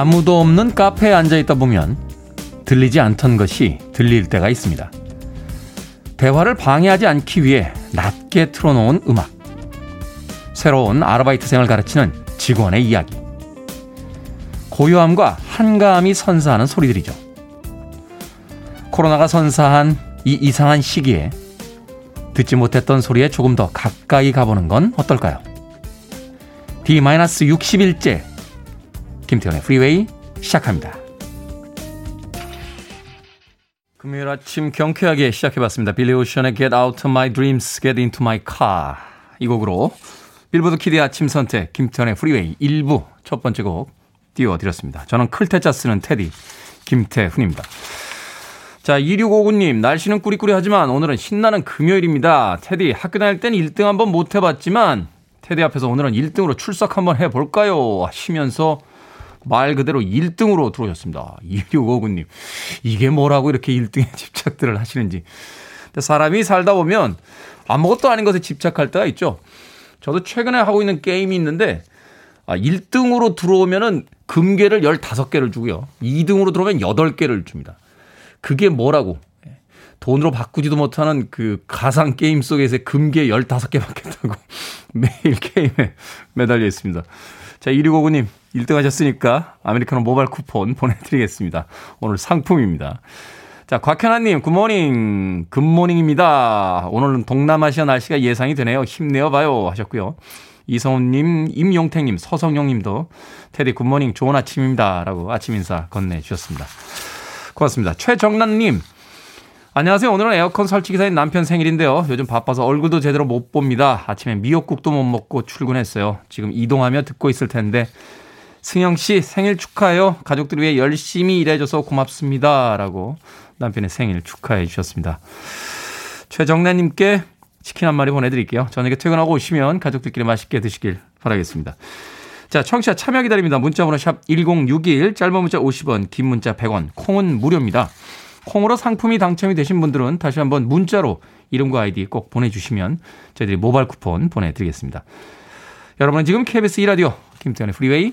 아무도 없는 카페에 앉아 있다 보면 들리지 않던 것이 들릴 때가 있습니다. 대화를 방해하지 않기 위해 낮게 틀어놓은 음악. 새로운 아르바이트생을 가르치는 직원의 이야기. 고요함과 한가함이 선사하는 소리들이죠. 코로나가 선사한 이 이상한 시기에 듣지 못했던 소리에 조금 더 가까이 가보는 건 어떨까요? D-60일째 김태훈의 프리웨이 시작합니다. 금요일 아침 경쾌하게 시작해봤습니다. 빌리 오션의 Get Out of My Dreams, Get Into My Car 이 곡으로 빌보드 키드의 아침 선택 김태훈의 프리웨이 1부 첫 번째 곡 띄워드렸습니다. 저는 클테짜 쓰는 테디 김태훈입니다. 자, 2659님, 날씨는 꾸리꾸리하지만 오늘은 신나는 금요일입니다. 테디, 학교 다닐 땐 1등 한번 못 해봤지만, 테디 앞에서 오늘은 1등으로 출석 한번 해볼까요? 하시면서 말 그대로 1등으로 들어오셨습니다. 2659님. 이게 뭐라고 이렇게 1등에 집착들을 하시는지. 사람이 살다 보면 아무것도 아닌 것에 집착할 때가 있죠. 저도 최근에 하고 있는 게임이 있는데, 아, 1등으로 들어오면은 금괴를 15개를 주고요. 2등으로 들어오면 8개를 줍니다. 그게 뭐라고? 돈으로 바꾸지도 못하는 그 가상 게임 속에서 금괴 15개 받겠다고 매일 게임에 매달려 있습니다. 자, 2659님, 1등 하셨으니까 아메리카노 모바일 쿠폰 보내드리겠습니다. 오늘 상품입니다. 자, 곽현아님, good morning, good morning입니다. 오늘은 동남아시아 날씨가 예상이 되네요. 힘내어 봐요. 하셨고요. 이성훈님, 임용택님, 서성용님도 테디 good morning 좋은 아침입니다. 라고 아침 인사 건네주셨습니다. 고맙습니다. 최정란님. 안녕하세요. 오늘은 에어컨 설치기사인 남편 생일인데요. 요즘 바빠서 얼굴도 제대로 못 봅니다. 아침에 미역국도 못 먹고 출근했어요. 지금 이동하며 듣고 있을 텐데. 승영 씨 생일 축하해요. 가족들 위해 열심히 일해줘서 고맙습니다. 라고 남편의 생일 축하해 주셨습니다. 최정란님께 치킨 한 마리 보내드릴게요. 저녁에 퇴근하고 오시면 가족들끼리 맛있게 드시길 바라겠습니다. 자, 청취자 참여 기다립니다. 문자번호 샵 1061, 짧은 문자 50원, 긴 문자 100원, 콩은 무료입니다. 콩으로 상품이 당첨이 되신 분들은 다시 한번 문자로 이름과 아이디 꼭 보내주시면 저희들이 모바일 쿠폰 보내드리겠습니다. 여러분은 지금 KBS 2라디오 김태훈의 프리웨이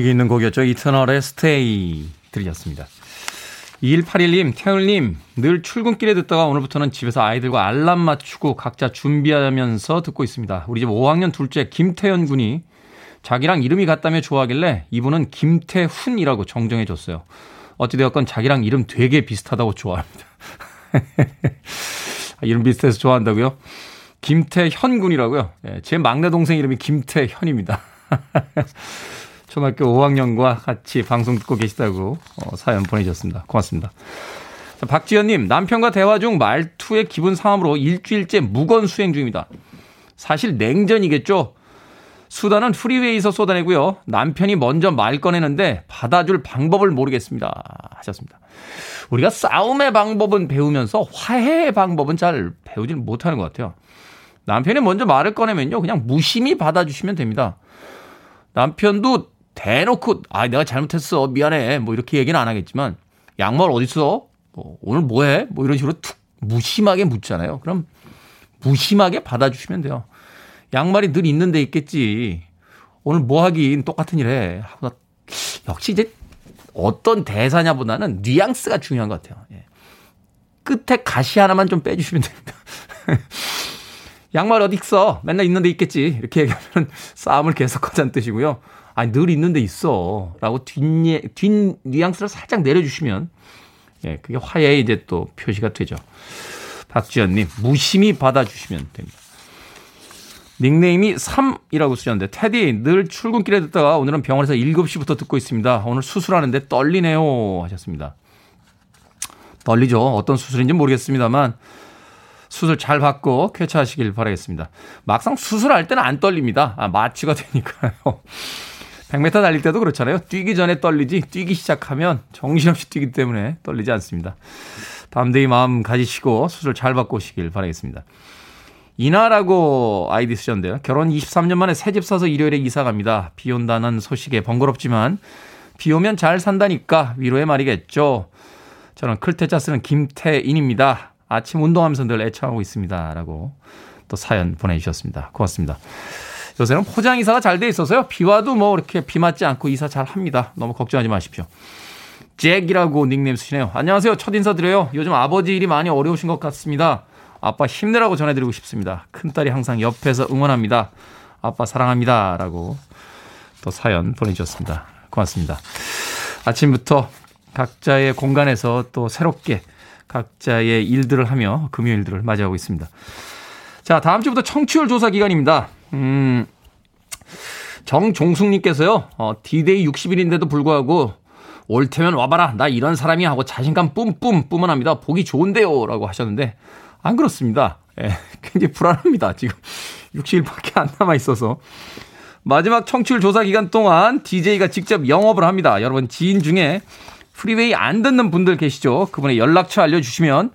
분위기 있는 곡이었죠. 이터널의 스테이 들으셨습니다. 2181님, 태울님, 늘 출근길에 듣다가 오늘부터는 집에서 아이들과 알람 맞추고 각자 준비하면서 듣고 있습니다. 우리 집 5학년 둘째 김태현 군이 자기랑 이름이 같다며 좋아하길래 이분은 김태훈이라고 정정해 줬어요. 어찌되었건 자기랑 이름 되게 비슷하다고 좋아합니다. 이름 비슷해서 좋아한다고요? 김태현 군이라고요. 예, 제 막내 동생 이름이 김태현입니다. 초등학교 5학년과 같이 방송 듣고 계시다고 어, 사연 보내주셨습니다. 고맙습니다. 자, 박지현님, 남편과 대화 중 말투의 기분 상함으로 일주일째 무건 수행 중입니다. 사실 냉전이겠죠? 수다는 프리웨이에서 쏟아내고요. 남편이 먼저 말 꺼내는데 받아줄 방법을 모르겠습니다. 하셨습니다. 우리가 싸움의 방법은 배우면서 화해의 방법은 잘 배우질 못하는 것 같아요. 남편이 먼저 말을 꺼내면요. 그냥 무심히 받아주시면 됩니다. 남편도 대놓고 아 내가 잘못했어 미안해 뭐 이렇게 얘기는 안 하겠지만 양말 어딨어? 뭐 오늘 뭐해? 뭐 이런 식으로 툭 무심하게 묻잖아요. 그럼 무심하게 받아주시면 돼요. 양말이 늘 있는 데 있겠지. 오늘 뭐 하긴 똑같은 일 해. 하고 역시 이제 어떤 대사냐보다는 뉘앙스가 중요한 것 같아요. 예. 끝에 가시 하나만 좀 빼주시면 됩니다. 양말 어디 있어? 맨날 있는 데 있겠지. 이렇게 얘기하면 싸움을 계속하자는 뜻이고요 아니, 늘 있는 데 있어. 라고 뒷, 뒷 뉘앙스를 살짝 내려주시면, 예, 그게 화해의 이제 또 표시가 되죠. 박지연님, 무심히 받아주시면 됩니다. 닉네임이 3이라고 쓰셨는데, 테디, 늘 출근길에 듣다가 오늘은 병원에서 7시부터 듣고 있습니다. 오늘 수술하는데 떨리네요. 하셨습니다. 떨리죠. 어떤 수술인지 모르겠습니다만 수술 잘 받고 쾌차하시길 바라겠습니다. 막상 수술할 때는 안 떨립니다. 아, 마취가 되니까요. 100m 달릴 때도 그렇잖아요. 뛰기 전에 떨리지 뛰기 시작하면 정신없이 뛰기 때문에 떨리지 않습니다. 담대히 마음 가지시고 수술 잘 받고 오시길 바라겠습니다. 이나라고 아이디 쓰셨는데요. 결혼 23년 만에 새 집 사서 일요일에 이사 갑니다. 비 온다는 소식에 번거롭지만 비 오면 잘 산다니까 위로의 말이겠죠. 저는 클테자 쓰는 김태인입니다. 아침 운동하면서 늘 애청하고 있습니다. 라고 또 사연 보내주셨습니다. 고맙습니다. 요새는 포장 이사가 잘 돼 있어서요. 비 와도 뭐 이렇게 비 맞지 않고 이사 잘 합니다. 너무 걱정하지 마십시오. 잭이라고 닉네임 쓰시네요. 안녕하세요. 첫 인사드려요. 요즘 아버지 일이 많이 어려우신 것 같습니다. 아빠 힘내라고 전해드리고 싶습니다. 큰딸이 항상 옆에서 응원합니다. 아빠 사랑합니다. 라고 또 사연 보내주셨습니다. 고맙습니다. 아침부터 각자의 공간에서 또 새롭게 각자의 일들을 하며 금요일들을 맞이하고 있습니다. 자, 다음 주부터 청취율 조사 기간입니다. 음, 정종숙님께서요, 어, D-Day 60일인데도 불구하고 올 테면 와봐라. 나 이런 사람이 하고 자신감 뿜뿜 뿜어납니다. 보기 좋은데요. 라고 하셨는데, 안 그렇습니다. 예, 굉장히 불안합니다. 지금 60일밖에 안 남아 있어서. 마지막 청취율 조사 기간 동안 DJ가 직접 영업을 합니다. 여러분 지인 중에 프리웨이 안 듣는 분들 계시죠? 그분의 연락처 알려주시면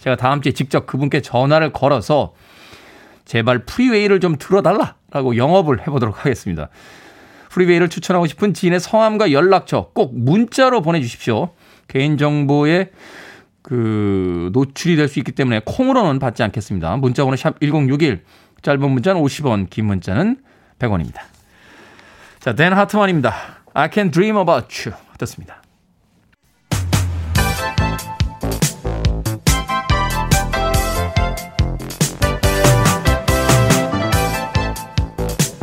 제가 다음 주에 직접 그분께 전화를 걸어서 제발 프리웨이를 좀 들어달라라고 영업을 해보도록 하겠습니다. 프리웨이를 추천하고 싶은 지인의 성함과 연락처 꼭 문자로 보내주십시오. 개인정보에 그 노출이 될 수 있기 때문에 콩으로는 받지 않겠습니다. 문자번호 샵 1061, 짧은 문자는 50원, 긴 문자는 100원입니다. 자, 댄 하트만입니다. I can dream about you. 어떻습니다.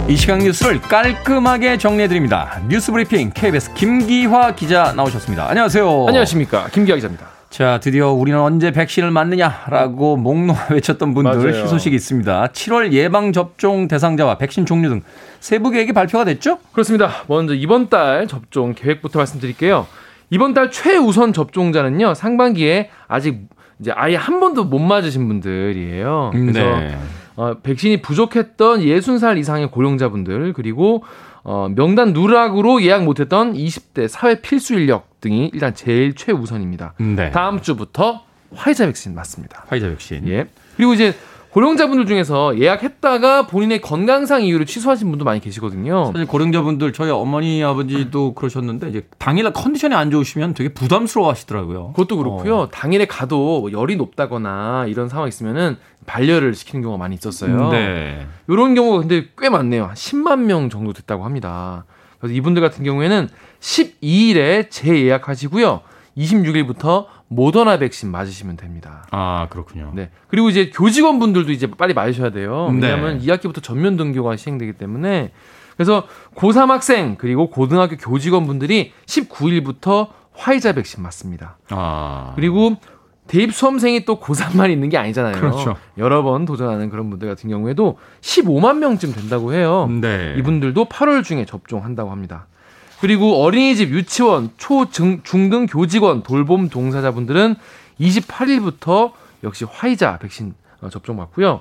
이 시각 뉴스를 깔끔하게 정리해드립니다. 뉴스 브리핑 KBS 김기화 기자 나오셨습니다. 안녕하세요. 안녕하십니까. 김기화 기자입니다. 자, 드디어 우리는 언제 백신을 맞느냐라고 목놓아 외쳤던 분들 맞아요. 희소식이 있습니다. 7월 예방접종 대상자와 백신 종류 등 세부 계획이 발표가 됐죠? 그렇습니다. 먼저 이번 달 접종 계획부터 말씀드릴게요. 이번 달 최우선 접종자는요, 상반기에 아직 이제 아예 한 번도 못 맞으신 분들이에요. 그래서 네. 어, 백신이 부족했던 60살 이상의 고령자분들 그리고 어, 명단 누락으로 예약 못했던 20대 사회 필수 인력 등이 일단 제일 최우선입니다. 네. 다음 주부터 화이자 백신 맞습니다. 화이자 백신. 예. 그리고 이제 고령자분들 중에서 예약했다가 본인의 건강상 이유로 취소하신 분도 많이 계시거든요. 사실 고령자분들 저희 어머니 아버지도 그러셨는데 이제 당일날 컨디션이 안 좋으시면 되게 부담스러워 하시더라고요. 그것도 그렇고요. 어. 당일에 가도 뭐 열이 높다거나 이런 상황이 있으면은 반려를 시키는 경우가 많이 있었어요. 네. 이런 경우가 근데 꽤 많네요. 한 10만 명 정도 됐다고 합니다. 그래서 이분들 같은 경우에는 12일에 재예약하시고요. 26일부터 모더나 백신 맞으시면 됩니다. 아, 그렇군요. 네. 그리고 이제 교직원 분들도 이제 빨리 맞으셔야 돼요. 네. 왜냐하면 네. 2학기부터 전면 등교가 시행되기 때문에 그래서 고3 학생 그리고 고등학교 교직원 분들이 19일부터 화이자 백신 맞습니다. 아. 그리고 대입 수험생이 또 고3만 있는 게 아니잖아요. 그렇죠. 여러 번 도전하는 그런 분들 같은 경우에도 15만 명쯤 된다고 해요. 네. 이분들도 8월 중에 접종한다고 합니다. 그리고 어린이집, 유치원, 초, 중, 중등 교직원, 돌봄 동사자분들은 28일부터 역시 화이자 백신 어, 접종 맞고요.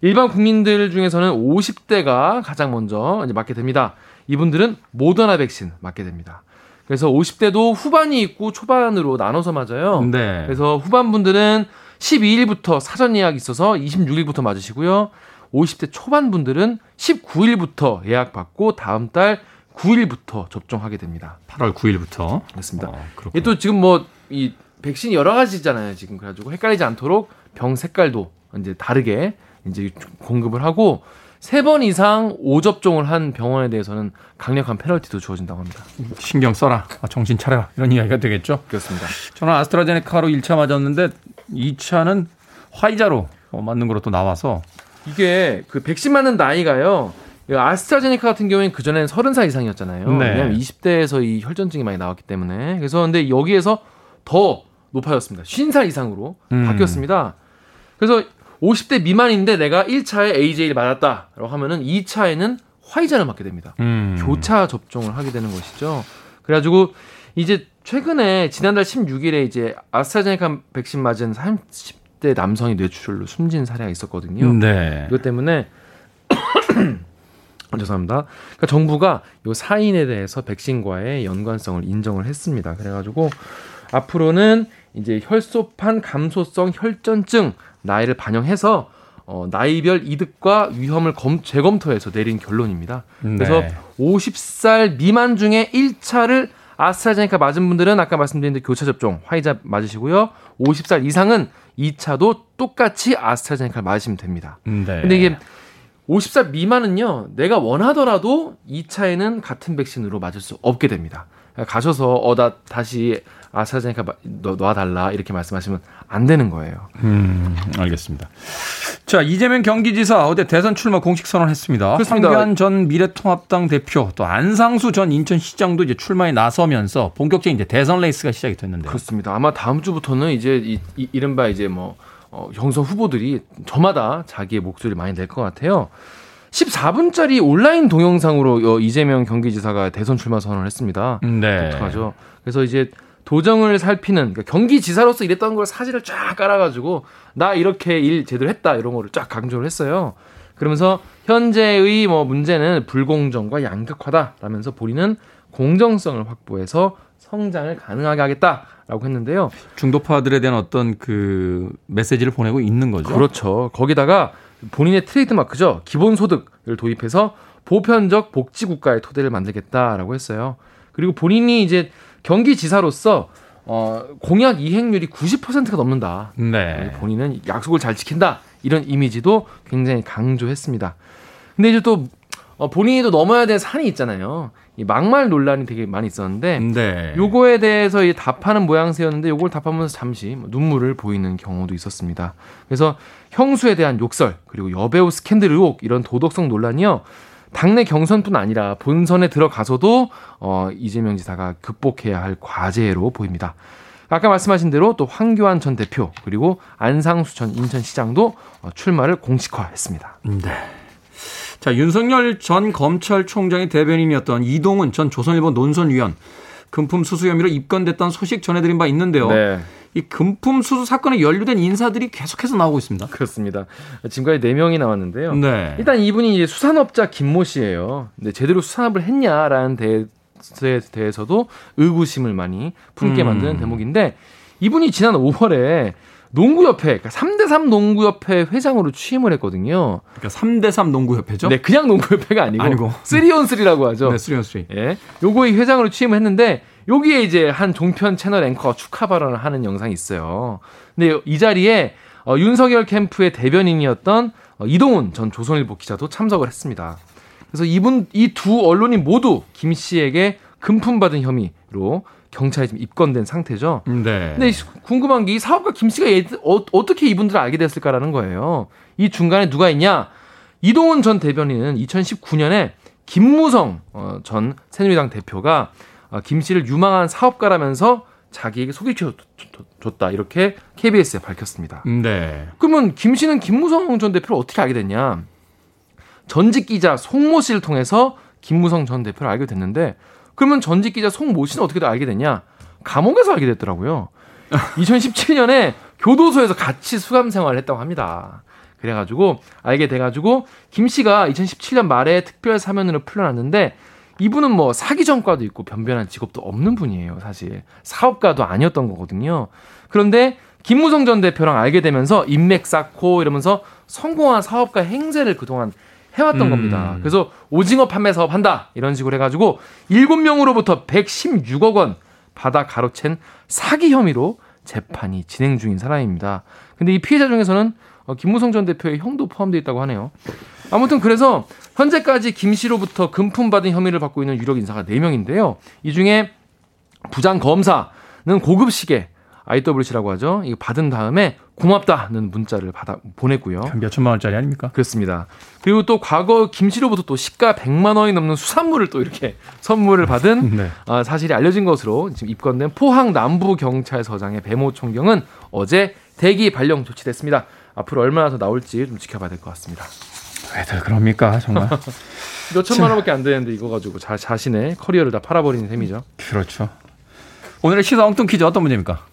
일반 국민들 중에서는 50대가 가장 먼저 이제 맞게 됩니다. 이분들은 모더나 백신 맞게 됩니다. 그래서 50대도 후반이 있고 초반으로 나눠서 맞아요. 네. 그래서 후반 분들은 12일부터 사전 예약 있어서 26일부터 맞으시고요. 50대 초반 분들은 19일부터 예약 받고 다음 달 9일부터 접종하게 됩니다. 8월 9일부터. 그렇습니다. 어, 또 지금 뭐 이 백신이 여러 가지잖아요. 지금 그래가지고 헷갈리지 않도록 병 색깔도 이제 다르게 이제 공급을 하고 세 번 이상 5접종을 한 병원에 대해서는 강력한 페널티도 주어진다고 합니다. 신경 써라. 아, 정신 차려. 이런 이야기가 되겠죠? 그렇습니다. 저는 아스트라제네카로 1차 맞았는데 2차는 화이자로 맞는 거로 또 나와서 이게 그 백신 맞는 나이가요. 아스트라제네카 같은 경우에는 그전에는 30살 이상이었잖아요. 네. 왜냐하면 20대에서 이 혈전증이 많이 나왔기 때문에. 그래서 근데 여기에서 더 높아졌습니다. 50살 이상으로 음. 바뀌었습니다. 그래서 50대 미만인데 내가 1차에 AJ를 맞았다라고 하면은 2차에는 화이자를 맞게 됩니다. 음. 교차 접종을 하게 되는 것이죠. 그래가지고 이제 최근에 지난달 16일에 이제 아스트라제네카 백신 맞은 30대 남성이 뇌출혈로 숨진 사례가 있었거든요. 네. 이것 때문에 죄송합니다. 그러니까 정부가 요 사인에 대해서 백신과의 연관성을 인정을 했습니다. 그래가지고 앞으로는 이제 혈소판 감소성 혈전증 나이를 반영해서 어, 나이별 이득과 위험을 검, 재검토해서 내린 결론입니다. 그래서 네. 50살 미만 중에 1차를 아스트라제네카 맞은 분들은 아까 말씀드린 대로 교차 접종 화이자 맞으시고요. 50살 이상은 2차도 똑같이 아스트라제네카를 맞으시면 됩니다. 네. 근데 이게 50살 미만은요, 내가 원하더라도 2차에는 같은 백신으로 맞을 수 없게 됩니다. 가셔서, 어, 나 다시 아스트라제네카 놔달라 이렇게 말씀하시면 안 되는 거예요. 음, 알겠습니다. 자 이재명 경기지사 어제 대선 출마 공식 선언했습니다. 황교안 전 미래통합당 대표 또 안상수 전 인천시장도 이제 출마에 나서면서 본격적인 이제 대선 레이스가 시작이 됐는데 그렇습니다. 아마 다음 주부터는 이제 이, 이 이른바 이제 뭐 어, 경선 후보들이 저마다 자기의 목소리를 많이 낼 것 같아요. 14분짜리 온라인 동영상으로 이재명 경기지사가 대선 출마 선언을 했습니다. 네. 독특하죠. 그래서 이제 도정을 살피는 그러니까 경기지사로서 일했던 걸 사진을 쫙 깔아가지고 나 이렇게 일 제대로 했다 이런 거를 쫙 강조를 했어요. 그러면서 현재의 뭐 문제는 불공정과 양극화다라면서 본인은 공정성을 확보해서 성장을 가능하게 하겠다 라고 했는데요. 중도파들에 대한 어떤 그 메시지를 보내고 있는 거죠. 그렇죠. 거기다가 본인의 트레이드 마크죠. 기본소득을 도입해서 보편적 복지국가의 토대를 만들겠다라고 했어요. 그리고 본인이 이제 경기지사로서 어, 공약 이행률이 90%가 넘는다. 네. 본인은 약속을 잘 지킨다. 이런 이미지도 굉장히 강조했습니다. 근데 이제 또 어, 본인이 또 넘어야 될 산이 있잖아요. 이 막말 논란이 되게 많이 있었는데 네. 요거에 대해서 이 답하는 모양새였는데 요걸 답하면서 잠시 뭐 눈물을 보이는 경우도 있었습니다. 그래서 형수에 대한 욕설 그리고 여배우 스캔들 의혹 이런 도덕성 논란이요. 당내 경선뿐 아니라 본선에 들어가서도 어, 이재명 지사가 극복해야 할 과제로 보입니다. 아까 말씀하신 대로 또 황교안 전 대표 그리고 안상수 전 인천시장도 어, 출마를 공식화했습니다. 네. 자 윤석열 전 검찰총장의 대변인이었던 이동훈 전 조선일보 논설위원 금품 수수 혐의로 입건됐던 소식 전해드린 바 있는데요. 네. 이 금품 수수 사건에 연루된 인사들이 계속해서 나오고 있습니다. 그렇습니다. 지금까지 4명이 나왔는데요. 네. 일단 이분이 이제 수산업자 김모 씨예요. 근데 제대로 수산업을 했냐라는 데 대해서도 의구심을 많이 품게 음. 만드는 대목인데 이분이 지난 5월에 농구협회, 그러니까 3대3 농구협회 회장으로 취임을 했거든요. 그러니까 3대3 농구협회죠? 네, 그냥 농구협회가 아니고, 아니고. 3on3라고 하죠. 네, 3on3. 예. 요거의 회장으로 취임을 했는데, 여기에 이제 한 종편 채널 앵커가 축하 발언을 하는 영상이 있어요. 근데 이 자리에 어, 윤석열 캠프의 대변인이었던 어, 이동훈 전 조선일보 기자도 참석을 했습니다. 그래서 이분 이 두 언론이 모두 김 씨에게 금품 받은 혐의로 경찰에 지금 입건된 상태죠. 네. 근데 궁금한 게 이 사업가 김 씨가 예, 어, 어떻게 이분들을 알게 됐을까라는 거예요. 이 중간에 누가 있냐? 이동훈 전 대변인은 2019년에 김무성 어, 전 새누리당 대표가 어, 김 씨를 유망한 사업가라면서 자기에게 소개시켜줬다 이렇게 KBS에 밝혔습니다. 네. 그러면 김 씨는 김무성 전 대표를 어떻게 알게 됐냐? 전직 기자 송모 씨를 통해서 김무성 전 대표를 알게 됐는데 그러면 전직 기자 송모 씨는 어떻게 알게 됐냐? 감옥에서 알게 됐더라고요. 2017년에 교도소에서 같이 수감 생활을 했다고 합니다. 그래가지고 알게 돼가지고 김 씨가 2017년 말에 특별 사면으로 풀려났는데 이분은 뭐 사기 전과도 있고 변변한 직업도 없는 분이에요, 사실. 사업가도 아니었던 거거든요. 그런데 김무성 전 대표랑 알게 되면서 인맥 쌓고 이러면서 성공한 사업가 행세를 그동안 해왔던 음. 겁니다. 그래서 오징어 판매 사업 한다 이런 식으로 해가지고 7명으로부터 116억 원 받아 가로챈 사기 혐의로 재판이 진행 중인 사람입니다. 근데 이 피해자 중에서는 어, 김무성 전 대표의 형도 포함되어 있다고 하네요. 아무튼 그래서 현재까지 김 씨로부터 금품 받은 혐의를 받고 있는 유력 인사가 4명인데요. 이 중에 부장 검사는 고급 시계 IWC라고 하죠. 이거 받은 다음에 고맙다는 문자를 받아 보냈고요. 몇 천만 원짜리 아닙니까? 그렇습니다. 그리고 또 과거 김 씨로부터 또 시가 100만 원이 넘는 수산물을 또 이렇게 선물을 받은 네. 어, 사실이 알려진 것으로 지금 입건된 포항 남부 경찰서장의 배모 총경은 어제 대기 발령 조치됐습니다. 앞으로 얼마나 더 나올지 좀 지켜봐야 될 것 같습니다. 왜들 그럽니까 정말? 몇 천만 원밖에 안 되는데 이거 가지고 자, 자신의 커리어를 다 팔아버리는 셈이죠. 그렇죠. 오늘의 시사 엉뚱 퀴즈 어떤 문제입니까?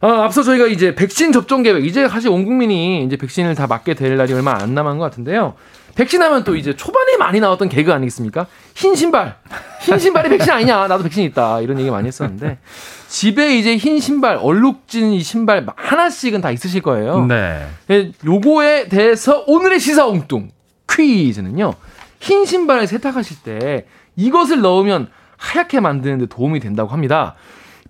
어, 앞서 저희가 이제 백신 접종 계획, 이제 사실 온 국민이 이제 백신을 다 맞게 될 날이 얼마 안 남은 것 같은데요. 백신 하면 또 이제 초반에 많이 나왔던 개그 아니겠습니까? 흰 신발. 흰 신발이 백신 아니냐. 나도 백신 있다. 이런 얘기 많이 했었는데. 집에 이제 흰 신발, 얼룩진 이 신발 하나씩은 다 있으실 거예요. 네. 예, 요거에 대해서 오늘의 시사 엉뚱 퀴즈는요. 흰 신발을 세탁하실 때 이것을 넣으면 하얗게 만드는 데 도움이 된다고 합니다.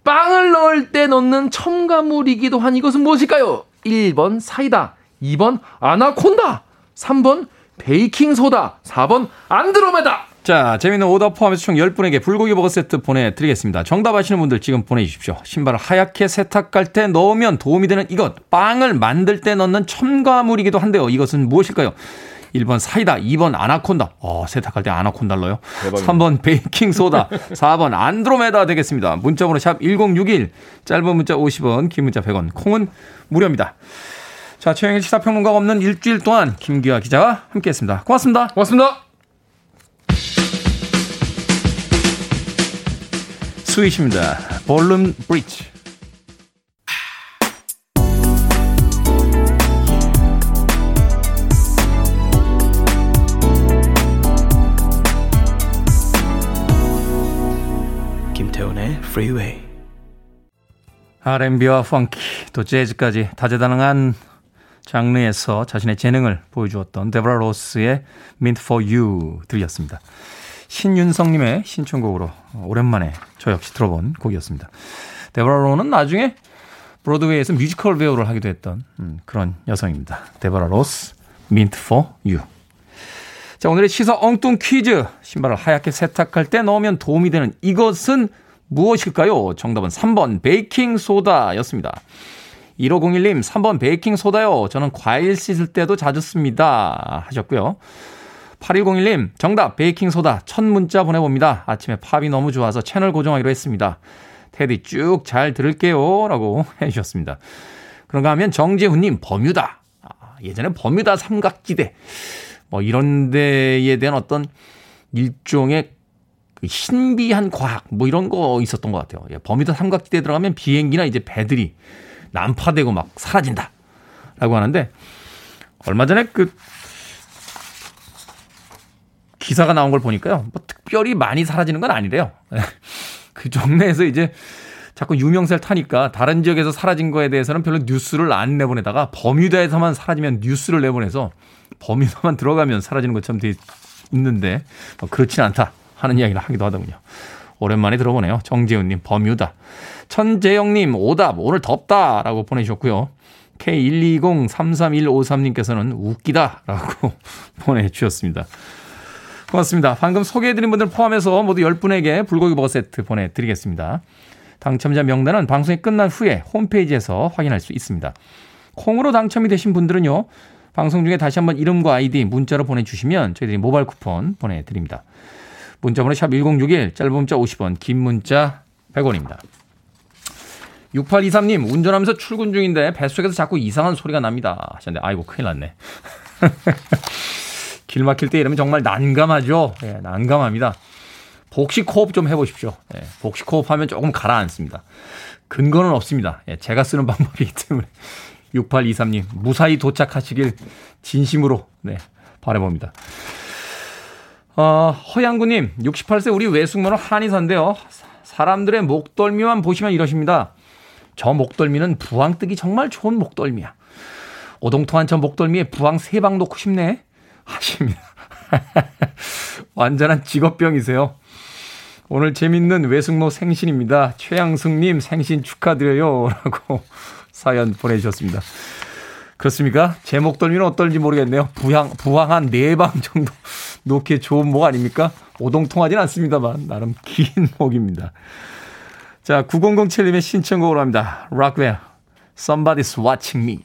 빵을 넣을 때 넣는 첨가물이기도 한 이것은 무엇일까요? 1번 사이다, 2번 아나콘다, 3번 베이킹소다, 4번 안드로메다. 자, 재밌는 오더 포함해서 총 10분에게 불고기 버거 세트 보내드리겠습니다. 정답 아시는 분들 지금 보내주십시오. 신발을 하얗게 세탁할 때 넣으면 도움이 되는 이것. 빵을 만들 때 넣는 첨가물이기도 한데요. 이것은 무엇일까요? 1번 사이다, 2번 아나콘다. 어, 세탁할 때. 대박이네. 3번 베이킹 소다, 4번 안드로메다 되겠습니다. 문자번호 샵 1061, 짧은 문자 50원, 긴 문자 100원, 콩은 무료입니다. 자, 최영일 시사평론가가 없는 일주일 동안 김기화 기자와 함께 했습니다. 고맙습니다. 고맙습니다. 스윗입니다. 볼룸 브릿지. Freeway. R&B와 펑키 또 재즈까지 다재다능한 장르에서 자신의 재능을 보여주었던 데브라 로스의 Meant for You 들으셨습니다. 신윤성님의 신청곡으로 오랜만에 저 역시 들어본 곡이었습니다. 데브라 로스는 나중에 브로드웨이에서 뮤지컬 배우를 하기도 했던 음, 그런 여성입니다. 데브라 로스, Meant for You. 자, 오늘의 시사 엉뚱 퀴즈. 신발을 하얗게 세탁할 때 넣으면 도움이 되는 이것은 무엇일까요? 정답은 3번 베이킹소다였습니다. 1501님, 3번 베이킹소다요. 저는 과일 씻을 때도 자주 씁니다. 하셨고요. 8101님, 정답, 베이킹소다. 첫 문자 보내봅니다. 아침에 팝이 너무 좋아서 채널 고정하기로 했습니다. 테디 쭉 잘 들을게요. 라고 해주셨습니다. 그런가 하면 정재훈님, 버뮤다. 아, 예전에 버뮤다 삼각지대. 뭐 이런 데에 대한 어떤 일종의 그 신비한 과학 뭐 이런 거 있었던 것 같아요. 예, 버뮤다 삼각지대에 들어가면 비행기나 이제 배들이 난파되고 막 사라진다. 라고 하는데, 얼마 전에 그, 기사가 나온 걸 보니까요. 뭐 특별히 많이 사라지는 건 아니래요. 그 동네에서 이제 자꾸 유명세를 타니까 다른 지역에서 사라진 거에 대해서는 별로 뉴스를 안 내보내다가 버뮤다에서만 사라지면 뉴스를 내보내서 버뮤다만 들어가면 사라지는 것처럼 돼 있는데 뭐 그렇진 않다 하는 이야기를 하기도 하더군요. 오랜만에 들어보네요. 정재훈님, 버뮤다. 천재영님, 오답, 오늘 덥다. 라고 보내주셨고요. K120-33153님께서는 웃기다. 라고 보내주셨습니다. 고맙습니다. 방금 소개해드린 분들 포함해서 모두 10분에게 불고기 버거 세트 보내드리겠습니다. 당첨자 명단은 방송이 끝난 후에 홈페이지에서 확인할 수 있습니다. 콩으로 당첨이 되신 분들은요. 방송 중에 다시 한번 이름과 아이디 문자로 보내주시면 저희들이 모바일 쿠폰 보내드립니다. 문자번호 샵 1061, 짧은 문자 50원, 긴 문자 100원입니다. 6823님, 운전하면서 출근 중인데 뱃속에서 자꾸 이상한 소리가 납니다. 하셨는데, 아이고, 큰일 났네. 길 막힐 때 이러면 정말 난감하죠? 예, 난감합니다. 복식 호흡 좀 해보십시오. 예, 복식 호흡 하면 조금 가라앉습니다. 근거는 없습니다. 예, 제가 쓰는 방법이기 때문에. 6823님, 무사히 도착하시길 진심으로, 네, 바라봅니다. 어, 허양구님, 68세 우리 외숙모는 한의사인데요. 사람들의 목덜미만 보시면 이러십니다. 저 목덜미는 부항 뜨기 정말 좋은 목덜미야. 오동통한 저 목덜미에 부항 세 방 놓고 싶네. 하십니다. 완전한 직업병이세요. 오늘 재밌는 외숙모 생신입니다. 최양승님 생신 축하드려요. 라고 사연 보내주셨습니다. 그렇습니까? 제 목덜미는 어떨지 모르겠네요. 부항, 부항 한4 방 정도 놓기에 좋은 목 아닙니까? 오동통하진 않습니다만, 나름 긴 목입니다. 자, 9007님의 신청곡으로 합니다. 락웨어, Somebody's Watching Me.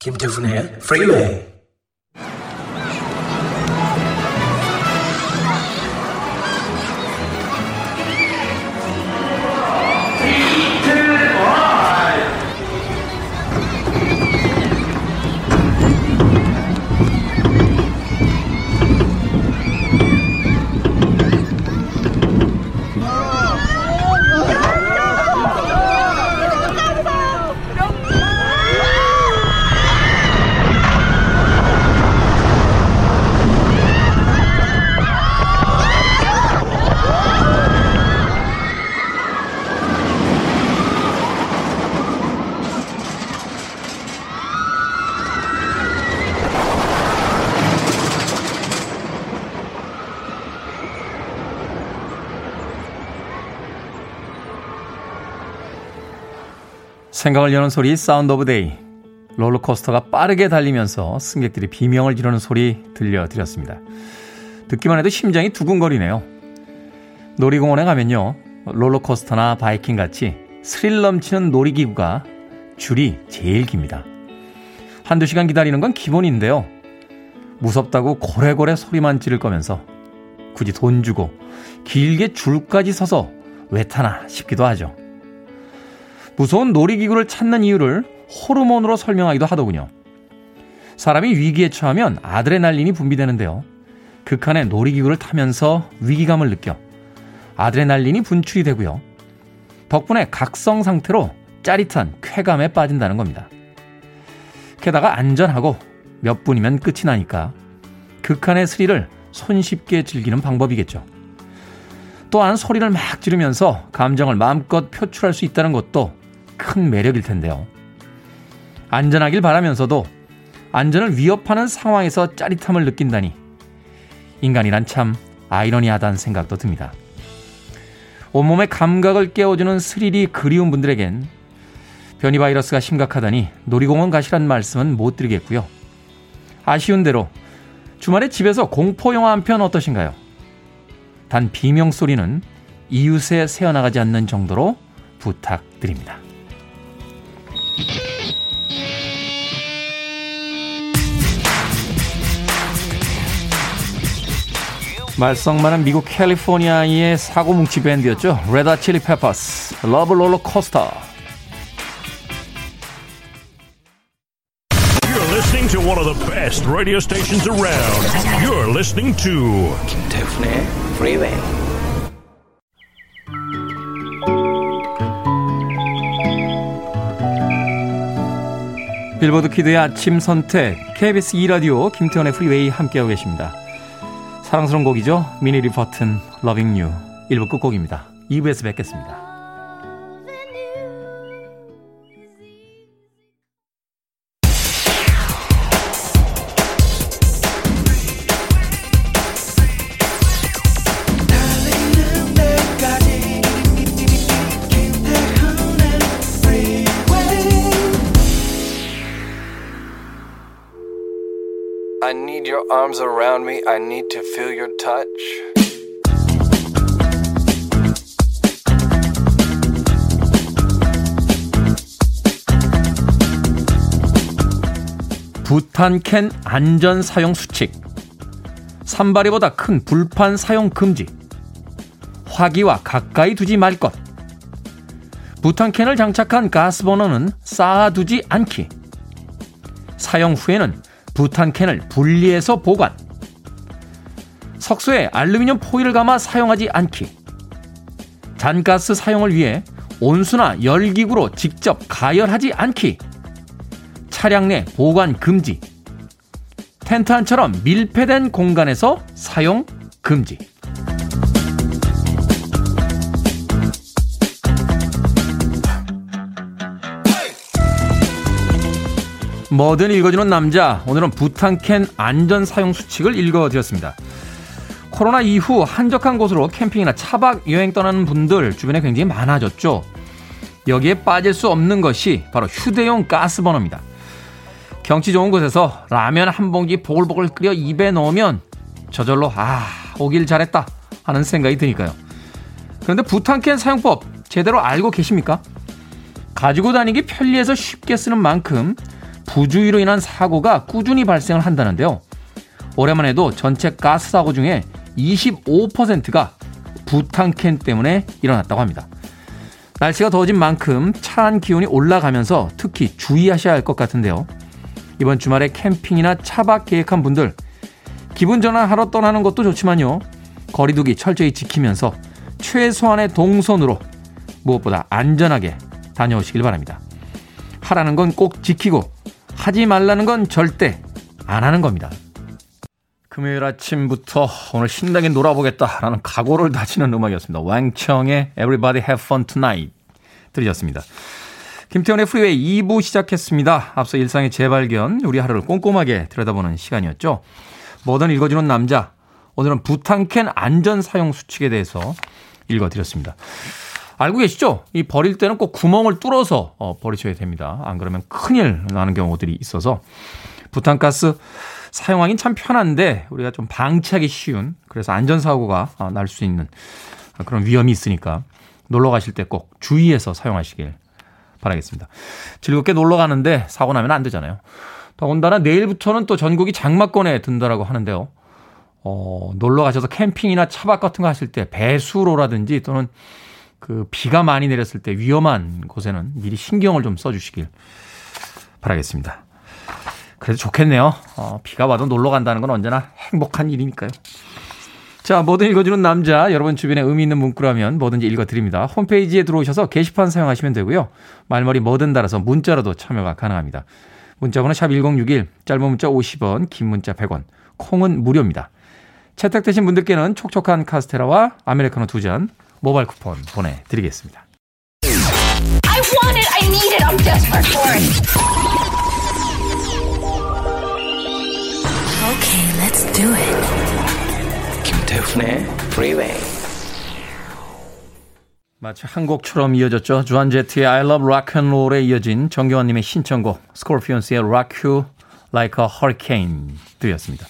김태훈의 프 생각을 여는 소리 Sound of Day. 롤러코스터가 빠르게 달리면서 승객들이 비명을 지르는 소리 들려드렸습니다. 듣기만 해도 심장이 두근거리네요. 놀이공원에 가면요. 롤러코스터나 바이킹 같이 스릴 넘치는 놀이기구가 줄이 제일 깁니다. 한두 시간 기다리는 건 기본인데요. 무섭다고 고래고래 소리만 지를 거면서 굳이 돈 주고 길게 줄까지 서서 왜 타나 싶기도 하죠. 무서운 놀이기구를 찾는 이유를 호르몬으로 설명하기도 하더군요. 사람이 위기에 처하면 아드레날린이 분비되는데요. 극한의 놀이기구를 타면서 위기감을 느껴 아드레날린이 분출이 되고요. 덕분에 각성 상태로 짜릿한 쾌감에 빠진다는 겁니다. 게다가 안전하고 몇 분이면 끝이 나니까 극한의 스릴을 손쉽게 즐기는 방법이겠죠. 또한 소리를 막 지르면서 감정을 마음껏 표출할 수 있다는 것도 큰 매력일 텐데요. 안전하길 바라면서도 안전을 위협하는 상황에서 짜릿함을 느낀다니 인간이란 참 아이러니하다는 생각도 듭니다. 온몸의 감각을 깨워주는 스릴이 그리운 분들에겐 변이 바이러스가 심각하다니 놀이공원 가시란 말씀은 못 드리겠고요. 아쉬운 대로 주말에 집에서 공포 영화 한 편 어떠신가요? 단 비명 소리는 이웃에 새어나가지 않는 정도로 부탁드립니다. 말썽 많은 미국 캘리포니아의 사고뭉치 밴드였죠. 레드 핫 칠리 페퍼스, Love Rollercoaster. You're listening to one of the best radio stations around. You're listening to 김태훈의 Freeway. 빌보드 Kid의 아침 선택 KBS 2 라디오 김태훈의 프리웨이 함께하고 계십니다. 사랑스러운 곡이죠. 미니 리퍼튼 Loving You 1부 끝곡입니다. 2부에서 뵙겠습니다. Arms around me. I need to feel your touch. 부탄캔 안전 사용 수칙. 산발이보다 큰 불판 사용 금지. 화기와 가까이 두지 말 것. 부탄캔을 장착한 가스버너는 쌓아두지 않기. 사용 후에는 부탄캔을 분리해서 보관. 석쇠에 알루미늄 포일을 감아 사용하지 않기. 잔가스 사용을 위해 온수나 열기구로 직접 가열하지 않기. 차량 내 보관 금지. 텐트 안처럼 밀폐된 공간에서 사용 금지. 뭐든 읽어주는 남자. 오늘은 부탄캔 안전 사용 수칙을 읽어드렸습니다. 코로나 이후 한적한 곳으로 캠핑이나 차박 여행 떠나는 분들 주변에 굉장히 많아졌죠. 여기에 빠질 수 없는 것이 바로 휴대용 가스버너입니다. 경치 좋은 곳에서 라면 한 봉지 보글보글 끓여 입에 넣으면 저절로 아 오길 잘했다 하는 생각이 드니까요. 그런데 부탄캔 사용법 제대로 알고 계십니까? 가지고 다니기 편리해서 쉽게 쓰는 만큼 부주의로 인한 사고가 꾸준히 발생을 한다는데요. 올해만 해도 전체 가스 사고 중에 25%가 부탄캔 때문에 일어났다고 합니다. 날씨가 더워진 만큼 차안 기온이 올라가면서 특히 주의하셔야 할 것 같은데요. 이번 주말에 캠핑이나 차박 계획한 분들 기분 전환하러 떠나는 것도 좋지만요. 거리두기 철저히 지키면서 최소한의 동선으로 무엇보다 안전하게 다녀오시길 바랍니다. 하라는 건 꼭 지키고 하지 말라는 건 절대 안 하는 겁니다. 금요일 아침부터 오늘 신나게 놀아보겠다라는 각오를 다지는 음악이었습니다. 왕청의 Everybody Have Fun Tonight 들으셨습니다. 김태훈의 프리웨이 2부 시작했습니다. 앞서 일상의 재발견, 우리 하루를 꼼꼼하게 들여다보는 시간이었죠. 뭐든 읽어주는 남자. 오늘은 부탄캔 안전 사용 수칙에 대해서 읽어드렸습니다. 알고 계시죠? 이 버릴 때는 꼭 구멍을 뚫어서 어, 버리셔야 됩니다. 안 그러면 큰일 나는 경우들이 있어서 부탄가스 사용하긴 참 편한데 우리가 좀 방치하기 쉬운 그래서 안전사고가 어, 날수 있는 그런 위험이 있으니까 놀러 가실 때 꼭 주의해서 사용하시길 바라겠습니다. 즐겁게 놀러 가는데 사고 나면 안 되잖아요. 더군다나 내일부터는 또 전국이 장마권에 든다라고 하는데요. 어, 놀러 가셔서 캠핑이나 차박 같은 거 하실 때 배수로라든지 또는 그 비가 많이 내렸을 때 위험한 곳에는 미리 신경을 좀 써주시길 바라겠습니다. 그래도 좋겠네요. 어, 비가 와도 놀러 간다는 건 언제나 행복한 일이니까요. 자, 뭐든 읽어주는 남자. 여러분 주변에 의미 있는 문구라면 뭐든지 읽어드립니다. 홈페이지에 들어오셔서 게시판 사용하시면 되고요. 말머리 뭐든 달아서 문자로도 참여가 가능합니다. 문자번호 샵 1061, 짧은 문자 50원, 긴 문자 100원, 콩은 무료입니다. 채택되신 분들께는 촉촉한 카스테라와 아메리카노 두 잔 모바일 쿠폰 보내드리겠습니다. I want it, I need it, I'm desperate for it. Okay, let's do it. 김태훈의 Freeway. 마치 한 곡처럼 이어졌죠. 조안 제트의 I Love Rock and Roll에 이어진 정경환님의 신청곡 스콜피언스의 Rock You Like a Hurricane 들으셨습니다.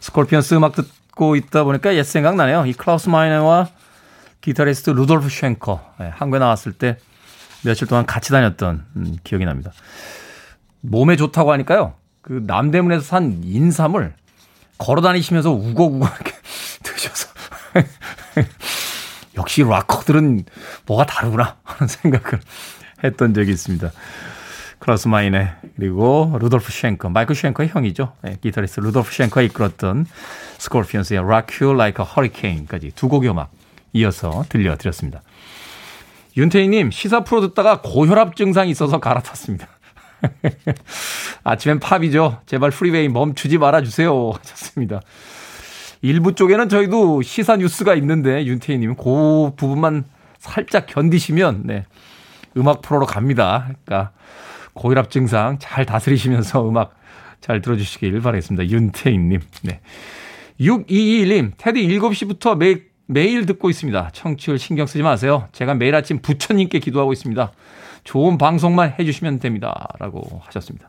스콜피언스 음악 듣고 있다 보니까 옛 생각나네요. 이 클라우스 마이네와 기타리스트 루돌프 쉔커 네, 한국에 나왔을 때 며칠 동안 같이 다녔던 음, 기억이 납니다. 몸에 좋다고 하니까요. 그 남대문에서 산 인삼을 걸어 다니시면서 우걱우걱 이렇게 드셔서 역시 락커들은 뭐가 다르구나 하는 생각을 했던 적이 있습니다. 클라우스 마이네 그리고 루돌프 쉔커 마이클 쉔커의 형이죠. 네, 기타리스트 루돌프 쉔커가 이끌었던 스콜피언스의 Rock You Like a Hurricane까지 두 곡의 음악 이어서 들려드렸습니다. 윤태희님 시사 프로 듣다가 고혈압 증상이 있어서 갈아탔습니다. 아침엔 팝이죠. 제발 프리웨이 멈추지 말아주세요. 하셨습니다. 일부 쪽에는 저희도 시사 뉴스가 있는데 윤태희님 그 부분만 살짝 견디시면 네, 음악 프로로 갑니다. 그러니까 고혈압 증상 잘 다스리시면서 음악 잘 들어주시길 바라겠습니다. 윤태희님. 네. 6221님, 테디 7시부터 매일, 매일 듣고 있습니다. 청취율 신경 쓰지 마세요. 제가 매일 아침 부처님께 기도하고 있습니다. 좋은 방송만 해주시면 됩니다. 라고 하셨습니다.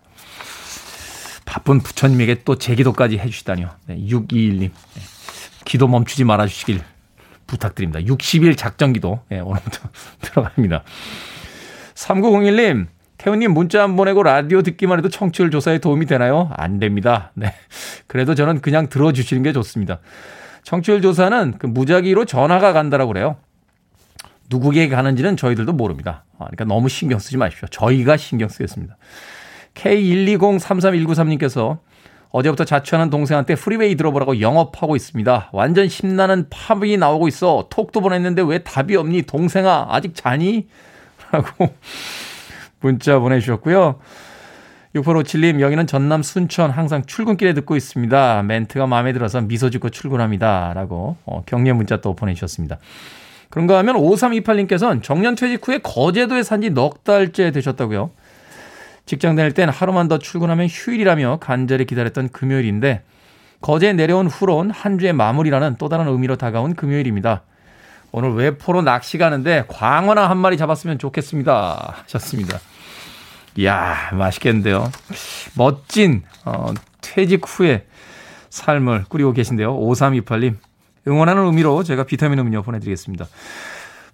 바쁜 부처님에게 또 제 기도까지 해주시다니요. 네, 621님. 네, 기도 멈추지 말아주시길 부탁드립니다. 60일 작전 기도. 네, 오늘부터 들어갑니다. 3901님. 태훈님 문자 안 보내고 라디오 듣기만 해도 청취율 조사에 도움이 되나요? 안 됩니다. 네. 그래도 저는 그냥 들어주시는 게 좋습니다. 청취율 조사는 그 무작위로 전화가 간다라고 그래요. 누구에게 가는지는 저희들도 모릅니다. 아, 그러니까 너무 신경 쓰지 마십시오. 저희가 신경 쓰겠습니다. K1203319님께서 어제부터 자취하는 동생한테 프리웨이 들어보라고 영업하고 있습니다. 완전 신나는 팝이 나오고 있어. 톡도 보냈는데 왜 답이 없니? 동생아, 아직 자니? 라고 문자 보내주셨고요. 6857님, 여기는 전남 순천 항상 출근길에 듣고 있습니다. 멘트가 마음에 들어서 미소 짓고 출근합니다. 라고 어, 격려 문자 또 보내주셨습니다. 그런가 하면 5328님께서는 정년 퇴직 후에 거제도에 산 지 넉 달째 되셨다고요. 직장 다닐 땐 하루만 더 출근하면 휴일이라며 간절히 기다렸던 금요일인데 거제에 내려온 후론 한 주의 마무리라는 또 다른 의미로 다가온 금요일입니다. 오늘 외포로 낚시 가는데 광어나 한 마리 잡았으면 좋겠습니다. 하셨습니다. 이야, 맛있겠는데요. 멋진 어, 퇴직 후에 삶을 꾸리고 계신데요. 5328님. 응원하는 의미로 제가 비타민 음료 보내드리겠습니다.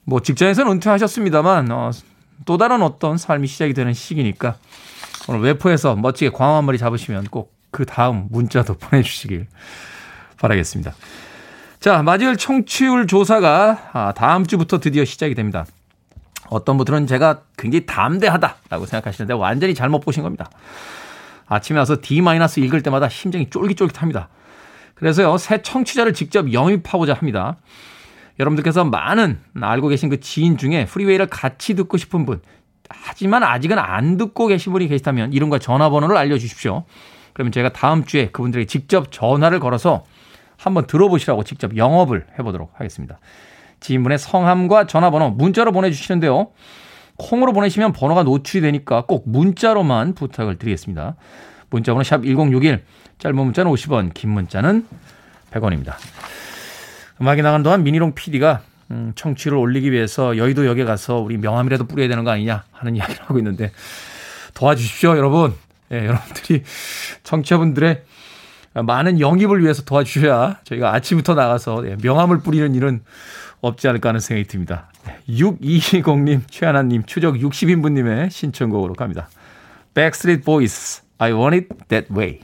뭐 직장에서는 은퇴하셨습니다만 어, 또 다른 어떤 삶이 시작이 되는 시기니까 오늘 외포에서 멋지게 광어 한 마리 잡으시면 꼭 그 다음 문자도 보내주시길 바라겠습니다. 자, 마지막 청취율 조사가 아, 다음 주부터 드디어 시작이 됩니다. 어떤 분들은 제가 굉장히 담대하다라고 생각하시는데 완전히 잘못 보신 겁니다. 아침에 와서 D- 읽을 때마다 심장이 쫄깃쫄깃합니다. 그래서요, 새 청취자를 직접 영입하고자 합니다. 여러분들께서 많은 알고 계신 그 지인 중에 프리웨이를 같이 듣고 싶은 분, 하지만 아직은 안 듣고 계신 분이 계시다면 이름과 전화번호를 알려주십시오. 그러면 제가 다음 주에 그분들에게 직접 전화를 걸어서 한번 들어보시라고 직접 영업을 해보도록 하겠습니다. 지인분의 성함과 전화번호 문자로 보내주시는데요. 콩으로 보내시면 번호가 노출이 되니까 꼭 문자로만 부탁을 드리겠습니다. 문자번호 샵 1061, 짧은 문자는 50원, 긴 문자는 100원입니다. 음악이 나간 동안 미니롱 PD가 음, 청취를 올리기 위해서 여의도 역에 가서 우리 명함이라도 뿌려야 되는 거 아니냐 하는 이야기를 하고 있는데 도와주십시오, 여러분. 예, 여러분들이 청취자분들의 많은 영입을 위해서 도와주셔야 저희가 아침부터 나가서 예, 명함을 뿌리는 일은 없지 않을까 하는 생각이 듭니다. 6220님, 최하나님, 추적 60인분님의 신청곡으로 갑니다. Backstreet Boys, I Want It That Way.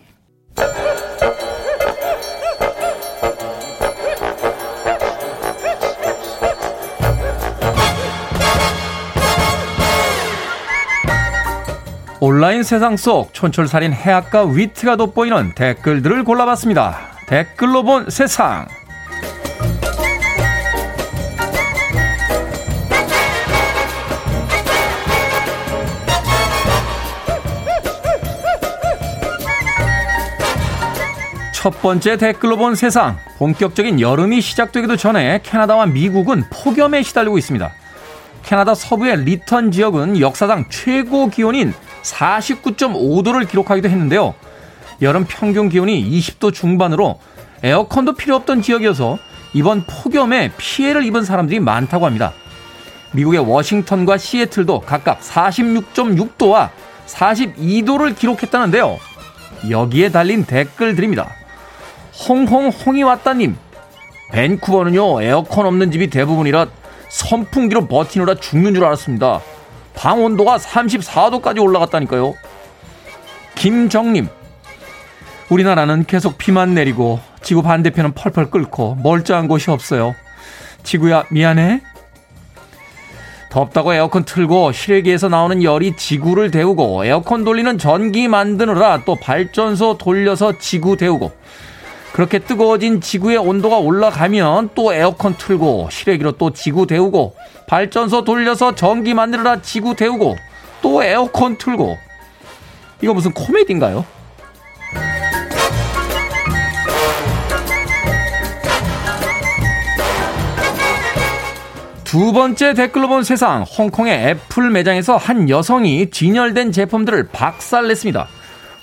온라인 세상 속 촌철살인 해악과 위트가 돋보이는 댓글들을 골라봤습니다. 댓글로 본 세상. 첫 번째 댓글로 본 세상. 본격적인 여름이 시작되기도 전에 캐나다와 미국은 폭염에 시달리고 있습니다. 캐나다 서부의 리튼 지역은 역사상 최고 기온인 49.5도를 기록하기도 했는데요. 여름 평균 기온이 20도 중반으로 에어컨도 필요 없던 지역이어서 이번 폭염에 피해를 입은 사람들이 많다고 합니다. 미국의 워싱턴과 시애틀도 각각 46.6도와 42도를 기록했다는데요. 여기에 달린 댓글들입니다. 홍홍홍이 왔다님. 밴쿠버는요, 에어컨 없는 집이 대부분이라 선풍기로 버티느라 죽는 줄 알았습니다. 방 온도가 34도까지 올라갔다니까요. 김정님. 우리나라는 계속 비만 내리고 지구 반대편은 펄펄 끓고 멀쩡한 곳이 없어요. 지구야 미안해. 덥다고 에어컨 틀고 실외기에서 나오는 열이 지구를 데우고 에어컨 돌리는 전기 만드느라 또 발전소 돌려서 지구 데우고 그렇게 뜨거워진 지구의 온도가 올라가면 또 에어컨 틀고 실외기로 또 지구 데우고 발전소 돌려서 전기 만들어라 지구 데우고 또 에어컨 틀고 이거 무슨 코미디인가요? 두 번째 댓글로 본 세상 홍콩의 애플 매장에서 한 여성이 진열된 제품들을 박살냈습니다.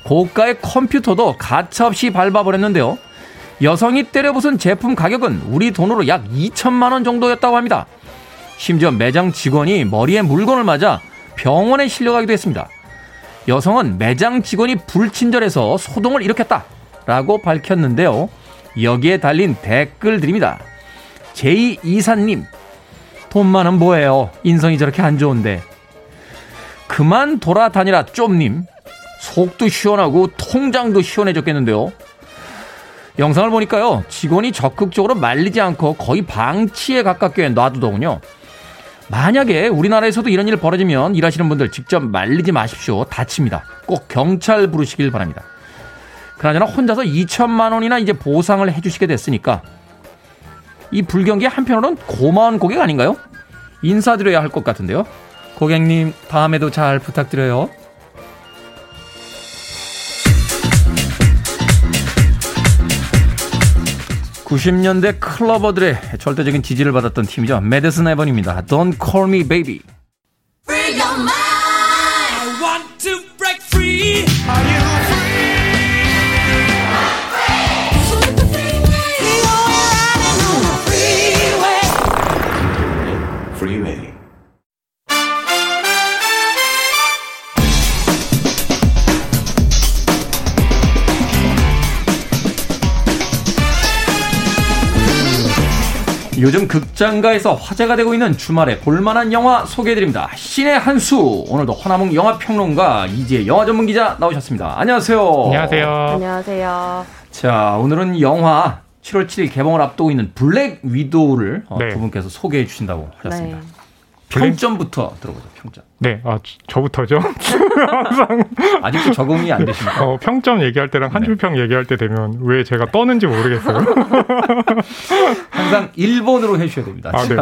고가의 컴퓨터도 가차없이 밟아버렸는데요. 여성이 때려부순 제품 가격은 우리 돈으로 약 2천만 원 정도였다고 합니다. 심지어 매장 직원이 머리에 물건을 맞아 병원에 실려가기도 했습니다. 여성은 매장 직원이 불친절해서 소동을 일으켰다 라고 밝혔는데요. 여기에 달린 댓글들입니다. 제2이사님, 돈 많은 뭐예요? 인성이 저렇게 안 좋은데. 그만 돌아다니라 좀님, 속도 시원하고 통장도 시원해졌겠는데요. 영상을 보니까요, 직원이 적극적으로 말리지 않고 거의 방치에 가깝게 놔두더군요. 만약에 우리나라에서도 이런 일 벌어지면 일하시는 분들 직접 말리지 마십시오. 다칩니다. 꼭 경찰 부르시길 바랍니다. 그나저나 혼자서 2천만 원이나 이제 보상을 해주시게 됐으니까 이 불경기 한편으로는 고마운 고객 아닌가요? 인사드려야 할 것 같은데요. 고객님 다음에도 잘 부탁드려요. 90년대 클러버들의 절대적인 지지를 받았던 팀이죠. 메데슨 에번입니다. Don't call me baby. 요즘 극장가에서 화제가 되고 있는 주말에 볼만한 영화 소개해드립니다. 신의 한수 오늘도 허나몽 영화평론가 이지혜 영화 전문 기자 나오셨습니다. 안녕하세요. 안녕하세요. 안녕하세요. 자 오늘은 영화 7월 7일 개봉을 앞두고 있는 블랙 위도우를 어, 네. 두 분께서 소개해 주신다고 하셨습니다. 네. 평점부터 들어보죠. 평점. 네, 아 저부터죠. 항상 아직도 적응이 안 되십니까? 어, 평점 얘기할 때랑 한 줄평 네. 얘기할 때 되면 왜 제가 떠는지 모르겠어요. 항상 일본으로 해주셔야 됩니다. 아, 네.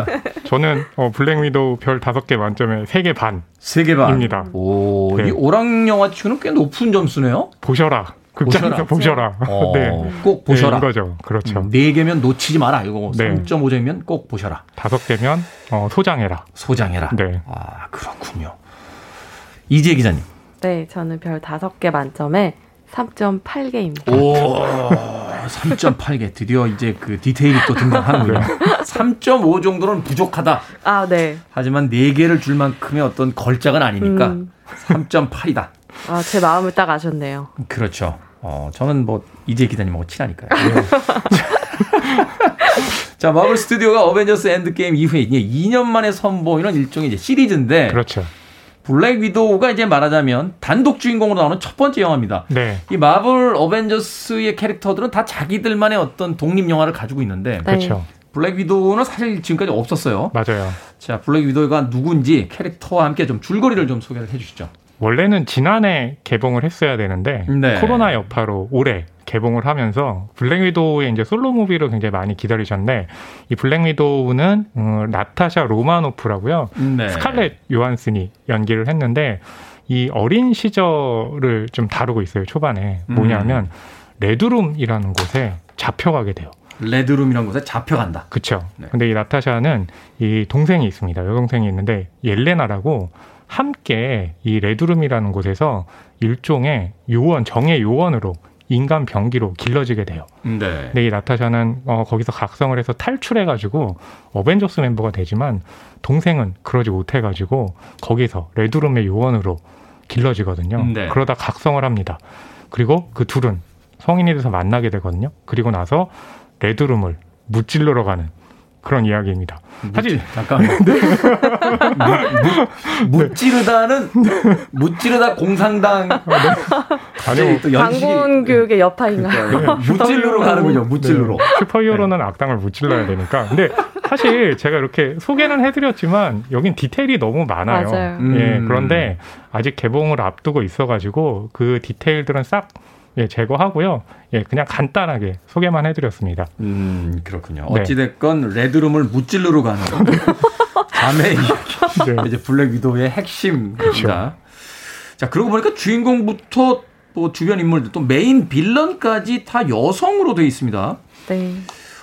저는 어, 블랙 위도우 별 다섯 개 만점에 세 개 반. 세 개 반입니다. 오, 네. 이 오락 영화 치고는 꽤 높은 점수네요. 보셔라. 극장에서 보셔라. 보셔라. 어, 네. 꼭 보셔라. 네, 이거죠. 그렇죠. 음, 네 개면 놓치지 마라. 이거 네. 3.5점이면 꼭 보셔라. 다섯 개면 어, 소장해라. 소장해라. 네. 아 그렇군요. 이재 기자님. 네, 저는 별 다섯 개 만점에 3.8개입니다. 오, 3.8개 드디어 이제 그 디테일이 또 등장하는군요. 3.5 정도는 부족하다. 아, 네. 하지만 4개를 줄 만큼의 어떤 걸작은 아니니까 음. 3.8이다. 아, 제 마음을 딱 아셨네요. 그렇죠. 어, 저는 뭐 이재 기자님하고 친하니까요. 네. 자, 마블 스튜디오가 어벤져스 엔드게임 이후에 이제 2년 만에 선보이는 일종의 이제 시리즈인데 그렇죠. 블랙 위도우가 이제 말하자면 단독 주인공으로 나오는 첫 번째 영화입니다. 네. 이 마블 어벤져스의 캐릭터들은 다 자기들만의 어떤 독립 영화를 가지고 있는데 네. 그렇죠. 블랙 위도우는 사실 지금까지 없었어요. 맞아요. 자, 블랙 위도우가 누군지 캐릭터와 함께 좀 줄거리를 좀 소개를 해 주시죠. 원래는 지난해 개봉을 했어야 되는데 네. 코로나 여파로 올해 개봉을 하면서 블랙 위도우의 이제 솔로 movie로 굉장히 많이 기다리셨는데 이 블랙 위도우는 어, 나타샤 로마노프라고요. 네. 스칼렛 요한슨이 연기를 했는데 이 어린 시절을 좀 다루고 있어요. 초반에 뭐냐면 음. 레드룸이라는 곳에 잡혀가게 돼요. 레드룸이라는 곳에 잡혀간다. 그렇죠. 네. 근데 이 나타샤는 이 동생이 있습니다. 여동생이 있는데 옐레나라고 함께 이 레드룸이라는 곳에서 일종의 요원 정예 요원으로 인간 병기로 길러지게 돼요. 네. 근데 이 나타샤는 어, 거기서 각성을 해서 탈출해가지고 어벤져스 멤버가 되지만 동생은 그러지 못해가지고 거기서 레드룸의 요원으로 길러지거든요. 네. 그러다 각성을 합니다. 그리고 그 둘은 성인이 돼서 만나게 되거든요. 그리고 나서 레드룸을 무찔러러 가는 그런 이야기입니다. 사실 잠깐 무찌르다는 무찌르다 공상당 아, 네. 아니요 장군 교육의 여파인가요? 무찔르로 가는군요. 무찔르로 네. 슈퍼히어로는 네. 악당을 무찔러야 되니까. 근데 사실 제가 이렇게 소개는 해드렸지만 여긴 디테일이 너무 많아요. 맞아요. 예, 음. 그런데 아직 개봉을 앞두고 있어가지고 그 디테일들은 싹 예, 제거하고요. 예, 그냥 간단하게 소개만 해드렸습니다. 음, 그렇군요. 네. 어찌됐건 레드룸을 무찌르러 가는 자매 네. 이제 블랙 위도우의 핵심입니다. 그렇죠. 자, 그러고 보니까 주인공부터 또 주변 인물들 또 main villain까지 다 여성으로 되어 있습니다. 네.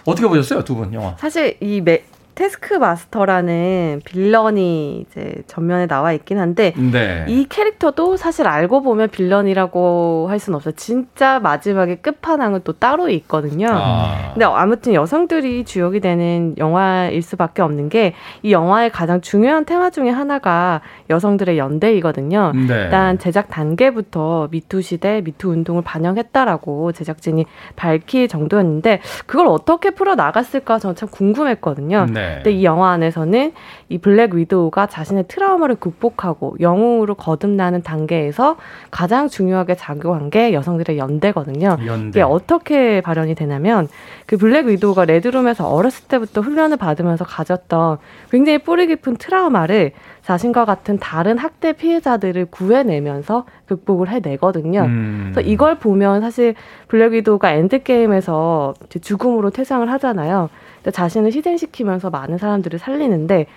어떻게 보셨어요, 두 분 영화? 사실 이 메, 태스크마스터라는 villain이 이제 전면에 나와 있긴 한데 네. 이 캐릭터도 사실 알고 보면 villain이라고 할 수는 없어요. 진짜 마지막에 끝판왕은 또 따로 있거든요. 아. 근데 아무튼 여성들이 주역이 되는 영화일 수밖에 없는 게 이 영화의 가장 중요한 테마 중에 하나가 여성들의 연대이거든요. 네. 일단 제작 단계부터 Me Too 시대, Me Too 운동을 반영했다라고 제작진이 밝힐 정도였는데 그걸 어떻게 풀어 나갔을까 저는 참 궁금했거든요. 네. 네. 근데 이 영화 안에서는 이 블랙 위도우가 자신의 트라우마를 극복하고 영웅으로 거듭나는 단계에서 가장 중요하게 작용한 게 여성들의 연대거든요. 연대. 이게 어떻게 발현이 되냐면 그 블랙 위도우가 레드룸에서 어렸을 때부터 훈련을 받으면서 가졌던 굉장히 뿌리 깊은 트라우마를 자신과 같은 다른 학대 피해자들을 구해내면서 극복을 해내거든요. 음. 그래서 이걸 보면 사실 블랙 위도우가 엔드게임에서 죽음으로 퇴장을 하잖아요. 자신을 희생시키면서 많은 사람들을 살리는데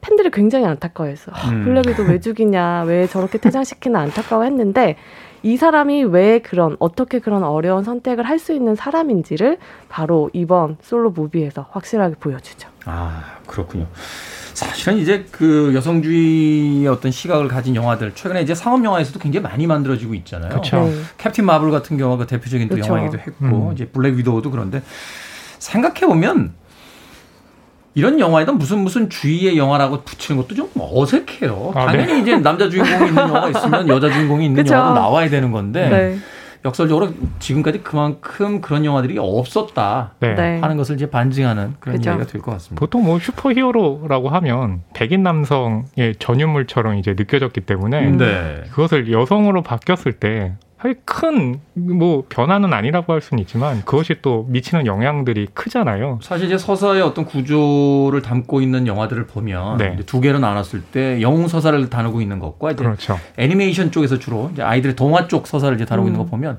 팬들이 굉장히 안타까워했어. 아, 음. 블랙 위도우 왜 죽이냐, 왜 저렇게 퇴장시키나 안타까워했는데 이 사람이 왜 그런 어떻게 그런 어려운 선택을 할 수 있는 사람인지를 바로 이번 솔로 무비에서 확실하게 보여주죠. 아 그렇군요. 사실은 이제 그 여성주의의 어떤 시각을 가진 영화들 최근에 이제 상업 영화에서도 굉장히 많이 만들어지고 있잖아요. 그렇죠. 네. 캡틴 마블 같은 경우가 대표적인 또 그렇죠. 영화이기도 했고 음. 이제 블랙 위도우도 그런데 생각해 보면 이런 영화에다 무슨 무슨 주의의 영화라고 붙이는 것도 좀 어색해요. 아, 당연히 네. 이제 남자 주인공이 있는 영화가 있으면 여자 주인공이 있는 그쵸? 영화도 나와야 되는 건데 네. 역설적으로 지금까지 그만큼 그런 영화들이 없었다 네. 네. 하는 것을 이제 반증하는 그런 그쵸? 이야기가 될 것 같습니다. 보통 뭐 슈퍼히어로라고 하면 백인 남성의 전유물처럼 이제 느껴졌기 때문에 네. 그것을 여성으로 바뀌었을 때 큰뭐 변화는 아니라고 할 수는 있지만 그것이 또 미치는 영향들이 크잖아요. 사실 이제 서사의 어떤 구조를 담고 있는 영화들을 보면 네. 두 개로 나눴을 때 영웅 서사를 다루고 있는 것과 이제 그렇죠. 애니메이션 쪽에서 주로 이제 아이들의 동화 쪽 서사를 이제 다루고 음. 있는 거 보면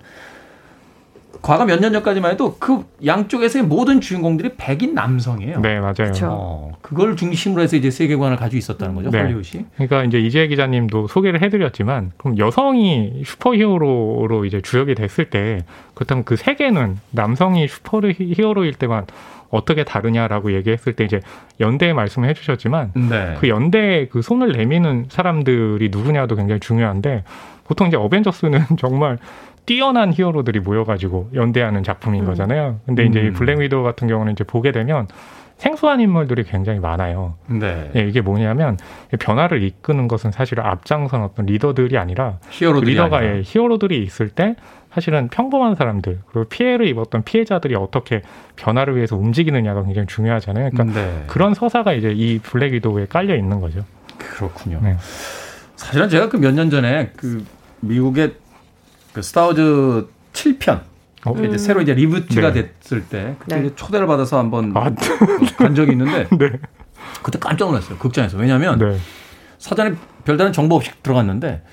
과거 몇 년 전까지만 해도 그 양쪽에서의 모든 주인공들이 백인 남성이에요. 네, 맞아요. 어, 그걸 중심으로 해서 이제 세계관을 가지고 있었다는 거죠, 네. 헐리우드이. 그러니까 이제 이재 기자님도 소개를 해드렸지만, 그럼 여성이 슈퍼히어로로 이제 주역이 됐을 때, 그렇다면 그 세계는 남성이 슈퍼히어로일 때만 어떻게 다르냐라고 얘기했을 때 이제 연대의 말씀을 해주셨지만, 네. 그 연대에 그 손을 내미는 사람들이 누구냐도 굉장히 중요한데, 보통 이제 어벤져스는 정말 뛰어난 히어로들이 모여가지고 연대하는 작품인 음. 거잖아요. 근데 이제 음. 블랙 위도우 같은 경우는 이제 보게 되면 생소한 인물들이 굉장히 많아요. 네. 예, 이게 뭐냐면 변화를 이끄는 것은 사실 앞장선 어떤 리더들이 아니라 히어로들이 리더가 아니라. 예, 히어로들이 있을 때 사실은 평범한 사람들 그리고 피해를 입었던 피해자들이 어떻게 변화를 위해서 움직이느냐가 굉장히 중요하잖아요. 그러니까 네. 그런 서사가 이제 이 블랙 위도우에 깔려 있는 거죠. 그렇군요. 네. 사실은 제가 그 몇 년 전에 그 미국의 그 스타워즈 7편 어? 이제 음. 새로 이제 reboot가 네. 됐을 때 그때 네. 이제 초대를 받아서 한번 아, 간 적이 있는데 네. 그때 깜짝 놀랐어요 극장에서 왜냐하면 네. 사전에 별다른 정보 없이 들어갔는데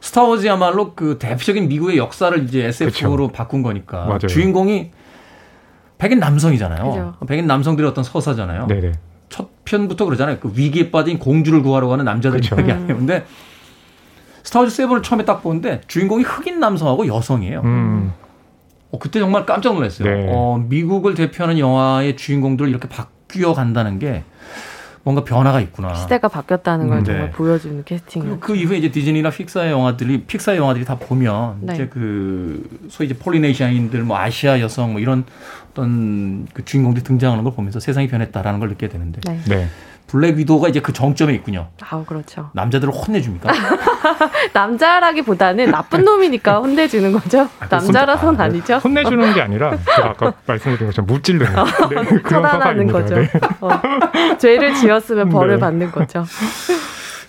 스타워즈야말로 그 대표적인 미국의 역사를 이제 SF로 그쵸. 바꾼 거니까 맞아요. 주인공이 백인 남성이잖아요. 그죠. 백인 남성들의 어떤 서사잖아요. 네네. 첫 편부터 그러잖아요. 그 위기에 빠진 공주를 구하러 가는 남자들 이야기 아니에요. 근데 스타워즈 seven을 처음에 딱 보는데 주인공이 흑인 남성하고 여성이에요. 음. 어, 그때 정말 깜짝 놀랐어요. 네. 어, 미국을 대표하는 영화의 주인공들 이렇게 바뀌어 간다는 게 뭔가 변화가 있구나. 시대가 바뀌었다는 걸 음, 네. 정말 보여주는 캐스팅. 그 이후에 이제 디즈니나 픽사의 영화들이 픽사의 영화들이 다 보면 네. 이제 그 소위 이제 폴리네시아인들 뭐 아시아 여성 뭐 이런 어떤 그 주인공들이 등장하는 걸 보면서 세상이 변했다라는 걸 느끼게 되는데. 네. 네. 블랙 위도가 이제 그 정점에 있군요. 아, 그렇죠. 남자들을 혼내줍니까? 남자라기보다는 나쁜 놈이니까 혼내주는 거죠. 아, 남자라서는 아, 니죠 혼내주는 게 아니라 제가 아까 말씀드린 것처럼 무찔르는 네, 처단하는 거죠. 네. 어. 죄를 지었으면 벌을 네. 받는 거죠.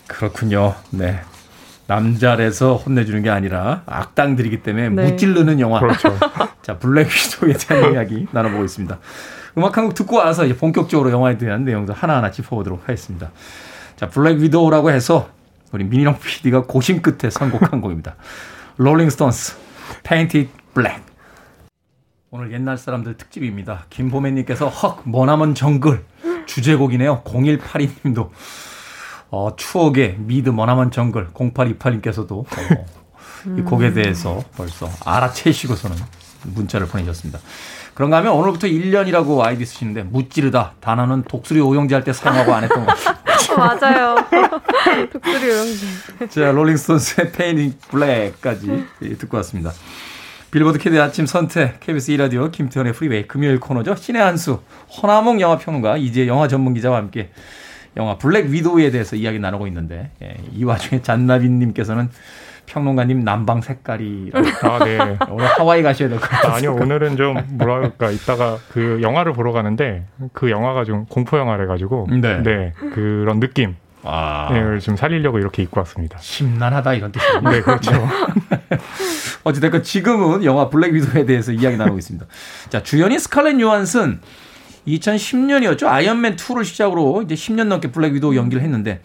그렇군요. 네. 남자래서 혼내주는 게 아니라 악당들이기 때문에 네. 무찔르는 영화. 그렇죠. 자, 블랙 위도에 대한 이야기 나눠보고 있습니다. 음악 한 곡 듣고 와서 이제 본격적으로 영화에 대한 내용도 하나하나 짚어보도록 하겠습니다. 자, 블랙 위도우라고 해서 우리 민희령 PD가 고심 끝에 선곡한 곡입니다. 롤링스톤스, Paint It Black. 오늘 옛날 사람들 특집입니다. 김보매님께서 헉, 머나먼 정글 주제곡이네요. 0182님도 어, 추억의 미드 머나먼 정글 0828님께서도 어, 이 곡에 대해서 벌써 알아채시고서는 문자를 보내셨습니다. 그런가 하면 오늘부터 1년이라고 아이디 쓰시는데 무찌르다 단어는 독수리 오형제 할 때 사용하고 안 했던 거 맞아요. 독수리 오형제. 자, 롤링스톤스의 Paint It Black까지 듣고 왔습니다. 빌보드 캐디 아침 선택 KBS 2라디오 김태훈의 프리웨이 금요일 코너죠. 신의 한수 허남웅 영화평론가 이제 영화 전문 기자와 함께 영화 블랙 위도우에 대해서 이야기 나누고 있는데 예, 이 와중에 잔나빈님께서는 평론가님 남방 색깔이 아, 네. 오늘 하와이 가셔야 될 것 같아요. 아니요, 오늘은 좀 뭐랄까 이따가 그 영화를 보러 가는데 그 영화가 좀 공포 영화래 가지고 네. 네. 그런 느낌 아. 네, 좀 살리려고 이렇게 입고 왔습니다. 심란하다 이런 뜻이에요. 네, 그렇죠. 어찌됐건 지금은 영화 블랙 위도우에 대해서 이야기 나누고 있습니다. 자, 주연이 스칼렛 요한슨 2010년이었죠. 아이언맨 2를 시작으로 이제 10년 넘게 블랙 위도우 연기를 했는데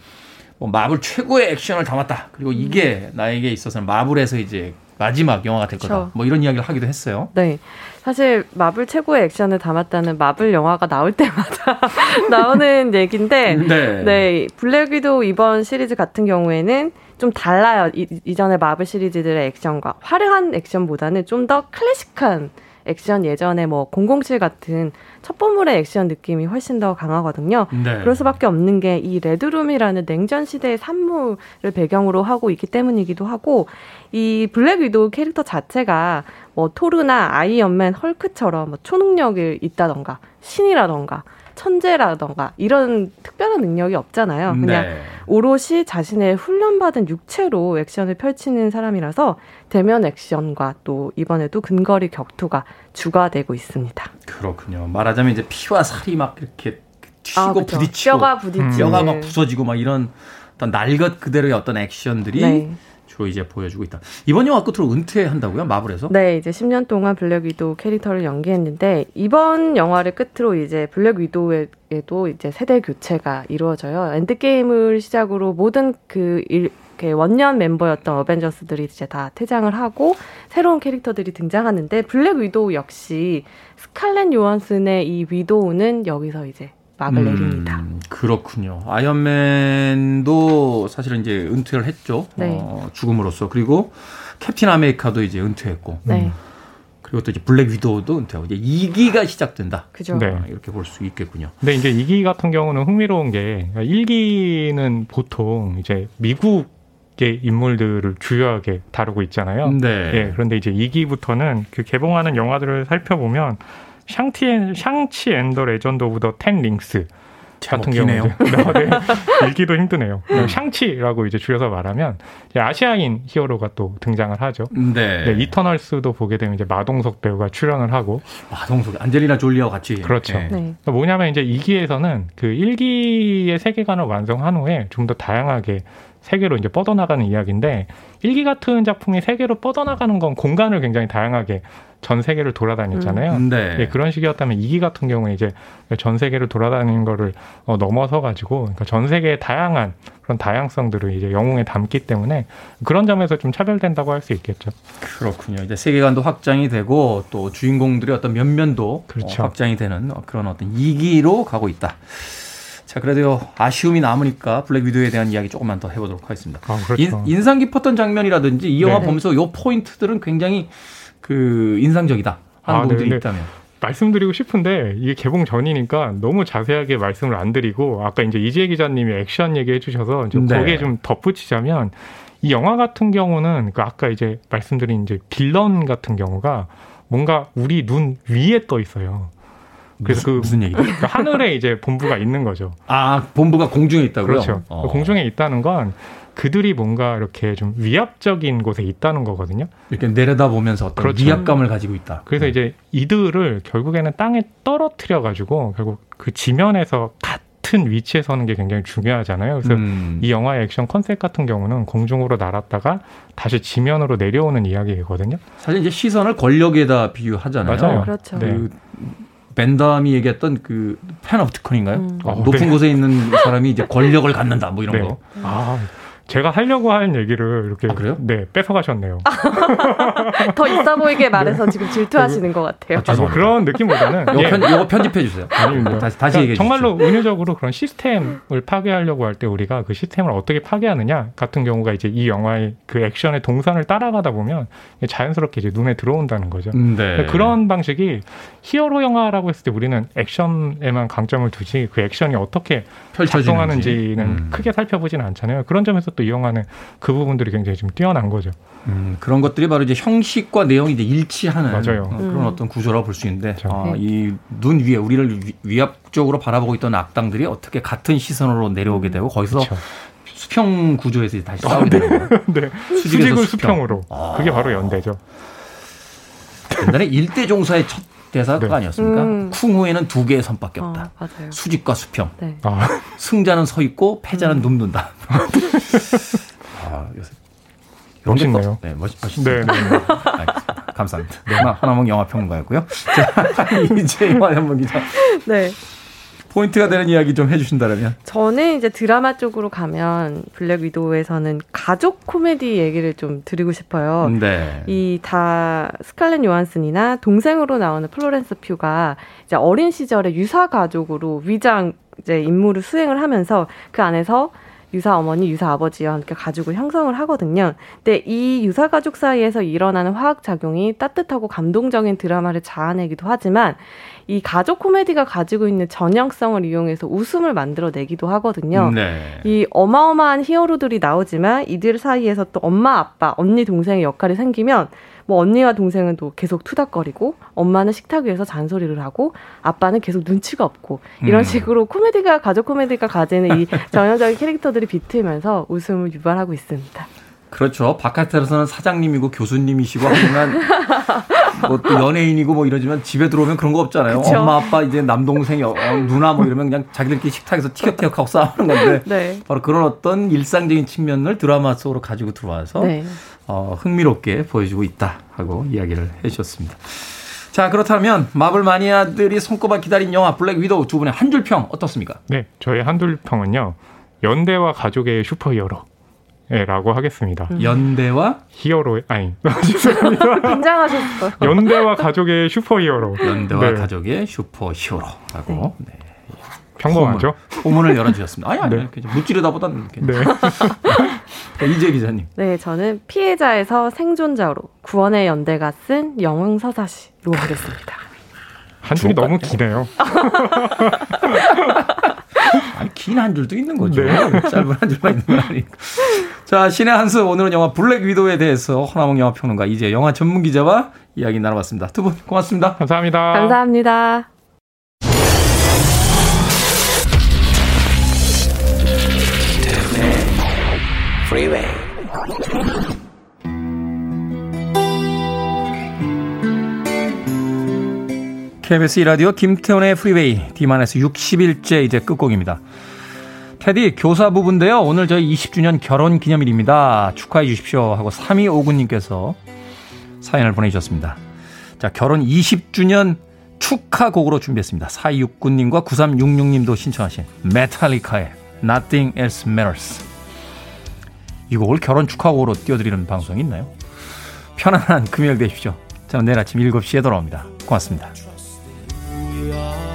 뭐 마블 최고의 액션을 담았다. 그리고 이게 나에게 있어서는 마블에서 이제 마지막 영화가 될 거다. 그렇죠. 뭐 이런 이야기를 하기도 했어요. 네. 사실 마블 최고의 액션을 담았다는 마블 영화가 나올 때마다 나오는 얘기인데 네. 네. 블랙 위도우 이번 시리즈 같은 경우에는 좀 달라요. 이, 이전의 마블 시리즈들의 액션과 화려한 액션보다는 좀 더 클래식한 액션 예전에 뭐 007 같은 첩보물의 액션 느낌이 훨씬 더 강하거든요. 네. 그럴 수밖에 없는 게 이 레드룸이라는 냉전 시대의 산물을 배경으로 하고 있기 때문이기도 하고 이 블랙 위도우 캐릭터 자체가 뭐 토르나 아이언맨, 헐크처럼 뭐 초능력이 있다던가 신이라던가 천재라던가 이런 특별한 능력이 없잖아요. 그냥 네. 오롯이 자신의 훈련받은 육체로 액션을 펼치는 사람이라서 대면 액션과 또 이번에도 근거리 격투가 주가 되고 있습니다. 그렇군요. 말하자면 이제 피와 살이 막 이렇게 튀고 아, 그렇죠. 부딪히고 뼈가 부딪히고 뼈가 막 부서지고 막 이런 어떤 날것 그대로의 어떤 액션들이 네. 주로 이제 보여주고 있다. 이번 영화 끝으로 은퇴한다고요? 마블에서? 네, 이제 10년 동안 블랙 위도우 캐릭터를 연기했는데 이번 영화를 끝으로 이제 블랙 위도우에도 이제 세대 교체가 이루어져요. 엔드게임을 시작으로 모든 그 일, 원년 멤버였던 어벤져스들이 이제 다 퇴장을 하고 새로운 캐릭터들이 등장하는데 블랙 위도우 역시 스칼렛 요한슨의 이 위도우는 여기서 이제 막을 음, 내립니다. 그렇군요. 아이언맨도 사실은 이제 은퇴를 했죠. 네. 어, 죽음으로써 그리고 캡틴 아메리카도 이제 은퇴했고. 네. 그리고 또 이제 블랙 위도우도 은퇴하고 이제 2기가 시작된다. 그죠. 네. 이렇게 볼 수 있겠군요. 근데 이제 2기 같은 경우는 흥미로운 게 1기는 보통 이제 미국 개 인물들을 주요하게 다루고 있잖아요. 네. 예, 그런데 이제 2기부터는 그 개봉하는 영화들을 살펴보면 샹티 샹치 and the Legend of the Ten Rings 같은 경우는 네, 읽기도 힘드네요. 음. 샹치라고 이제 줄여서 말하면 이제 아시아인 히어로가 또 등장을 하죠. 네. 네. 이터널스도 보게 되면 이제 마동석 배우가 출연을 하고 마동석 안젤리나 졸리와 같이 그렇죠. 네. 그러니까 뭐냐면 이제 2기에서는 그 1기의 세계관을 완성한 후에 좀 더 다양하게 세계로 이제 뻗어나가는 이야기인데 일기 같은 작품이 세계로 뻗어나가는 건 공간을 굉장히 다양하게 전 세계를 돌아다녔잖아요. 음, 네. 예, 그런 식이었다면 이기 같은 경우에 이제 전 세계를 돌아다니는 거를 어, 넘어서 가지고 그러니까 전 세계의 다양한 그런 다양성들을 이제 영웅에 담기 때문에 그런 점에서 좀 차별된다고 할 수 있겠죠. 그렇군요. 이제 세계관도 확장이 되고 또 주인공들의 어떤 면면도 어, 그렇죠. 어, 확장이 되는 그런 어떤 이기로 가고 있다. 자, 그래도 아쉬움이 남으니까 블랙 위도에 대한 이야기 조금만 더 해보도록 하겠습니다. 아, 그렇죠. 인, 상 깊었던 장면이라든지 이 영화 네 보면서 요 포인트들은 굉장히 그 인상적이다 하는 아, 부분들이 네, 있다면. 말씀드리고 싶은데 이게 개봉 전이니까 너무 자세하게 말씀을 안 드리고 아까 이제 이재 기자님이 액션 얘기해 주셔서 좀 네. 거기에 좀 덧붙이자면 이 영화 같은 경우는 그 아까 이제 말씀드린 이제 빌런 같은 경우가 뭔가 우리 눈 위에 떠 있어요. 그래서 무슨, 그 무슨 얘기? 그 하늘에 이제 본부가 있는 거죠. 아 본부가 공중에 있다고요? 그렇죠. 어. 공중에 있다는 건 그들이 뭔가 이렇게 좀 위압적인 곳에 있다는 거거든요. 이렇게 내려다 보면서 어떤 그렇죠. 위압감을 가지고 있다. 그래서 네. 이제 이들을 결국에는 땅에 떨어뜨려 가지고 결국 그 지면에서 같은 위치에 서는 게 굉장히 중요하잖아요. 그래서 음. 이 영화의 액션 컨셉 같은 경우는 공중으로 날았다가 다시 지면으로 내려오는 이야기거든요. 사실 이제 시선을 권력에다 비유하잖아요. 맞아요. 그렇죠. 네. 그 벤담이 얘기했던 그 팬오프티콘인가요? 음. 어, 높은 네. 곳에 있는 사람이 이제 권력을 갖는다 뭐 이런 네. 거. 아 제가 하려고 한 얘기를 이렇게 아, 그래요? 네 뺏어가셨네요. 더 있어 보이게 말해서 네. 지금 질투하시는 것 같아요. 아, 뭐 그런 느낌보다는 이거, 편, 이거 편집해 주세요. 아니, 뭐, 다시 다시 얘기해 정말로 은유적으로 그런 시스템을 파괴하려고 할 때 우리가 그 시스템을 어떻게 파괴하느냐 같은 경우가 이제 이 영화의 그 액션의 동선을 따라가다 보면 자연스럽게 이제 눈에 들어온다는 거죠. 음, 네. 그런 방식이 히어로 영화라고 했을 때 우리는 액션에만 강점을 두지 그 액션이 어떻게 작동하는지는 음. 크게 살펴보지는 않잖아요. 그런 점에서 또 이용하는 그 부분들이 굉장히 좀 뛰어난 거죠. 음, 그런 것들이 바로 이제 형식과 내용이 이제 일치하는 맞아요. 어, 그런 음. 어떤 구조라고 볼 수 있는데 그렇죠. 어, 이눈 위에 우리를 위압적으로 바라보고 있던 악당들이 어떻게 같은 시선으로 내려오게 되고 거기서 그렇죠. 수평 구조에서 다시 싸우게 되는 거예요. 네. 수직을 수평. 으로 아. 그게 바로 연대죠. 옛날에 일대 종사의 첫 대사가 네. 아니었습니까? 음. 쿵후에는 두 개의 선밖에 없다. 어, 수직과 수평. 네. 아. 승자는 서 있고 패자는 음. 눕는다. 아, 요새 멋있네요. 네, 멋, 멋있네요. 네, 네. 네. 감사합니다. 네, 하나몽 영화 평론가였고요. 자, 이제 영화 전문 기자. 네. 포인트가 되는 이야기 좀 해주신다면? 저는 이제 드라마 쪽으로 가면 블랙 위도우에서는 가족 코미디 얘기를 좀 드리고 싶어요. 네. 이 다 스칼렛 요한슨이나 동생으로 나오는 플로렌스 퓨가 이제 어린 시절에 유사 가족으로 위장 이제 임무를 수행을 하면서 그 안에서 유사 어머니, 유사 아버지와 함께 가족을 형성을 하거든요. 근데 이 유사 가족 사이에서 일어나는 화학 작용이 따뜻하고 감동적인 드라마를 자아내기도 하지만 이 가족 코미디가 가지고 있는 전형성을 이용해서 웃음을 만들어내기도 하거든요. 네. 이 어마어마한 히어로들이 나오지만 이들 사이에서 또 엄마, 아빠, 언니, 동생의 역할이 생기면 뭐 언니와 동생은 또 계속 투닥거리고 엄마는 식탁 위에서 잔소리를 하고 아빠는 계속 눈치가 없고 이런 음. 식으로 코미디가 가족 코미디가 가지는 이 전형적인 캐릭터들이 비트면서 웃음을 유발하고 있습니다. 그렇죠. 바깥에서는 사장님이고 교수님이시고 하지만 뭐 또 연예인이고 뭐 이러지만 집에 들어오면 그런 거 없잖아요. 그쵸? 엄마 아빠 이제 남동생 어, 누나 뭐 이러면 그냥 자기들끼리 식탁에서 티격태격하고 싸우는 건데 네. 바로 그런 어떤 일상적인 측면을 드라마 속으로 가지고 들어와서 네. 어, 흥미롭게 보여주고 있다 하고 이야기를 해주셨습니다. 자 그렇다면 마블 마니아들이 손꼽아 기다린 영화 블랙 위도우 두 분의 한 줄 평 어떻습니까? 네, 저의 한 줄 평은요. 연대와 가족의 슈퍼히어로. 예, 라고 하겠습니다. 음. 연대와 히어로 아니 죄송합니다. 긴장하셨어. 연대와 가족의 슈퍼히어로. 연대와 네. 가족의 슈퍼히어로라고. 네. 네. 평범하죠? 포문을 열어주셨습니다. 아니, 아니, 네. 무찌르다 보다는. 네. 이재 기자님. 네, 저는 피해자에서 생존자로 구원의 연대가 쓴 영웅 서사시로 하겠습니다. 한 줄이 너무 기네요. 아니, 긴 한 줄도 있는 거죠. 네. 짧은 한 줄만 있는 거 아니니까. 자, 신의 한수 오늘은 영화 블랙 위도에 대해서 허나몽 영화 평론가 이제 영화 전문 기자와 이야기 나눠봤습니다. 두 분 고맙습니다. 감사합니다. 감사합니다. KBS 라디오 김태훈의 프리웨이 D-에서 60일째 이제 끝곡입니다. 테디 교사 부부인데요. 오늘 저희 20주년 결혼 기념일입니다. 축하해 주십시오 하고 3259님께서 사연을 보내주셨습니다. 자 결혼 20주년 축하곡으로 준비했습니다. 4269님과 9366님도 신청하신 메탈리카의 Nothing Else Matters 이 곡을 결혼 축하곡으로 띄워드리는 방송이 있나요? 편안한 금요일 되십시오. 저는 내일 아침 7시에 돌아옵니다. 고맙습니다. we are.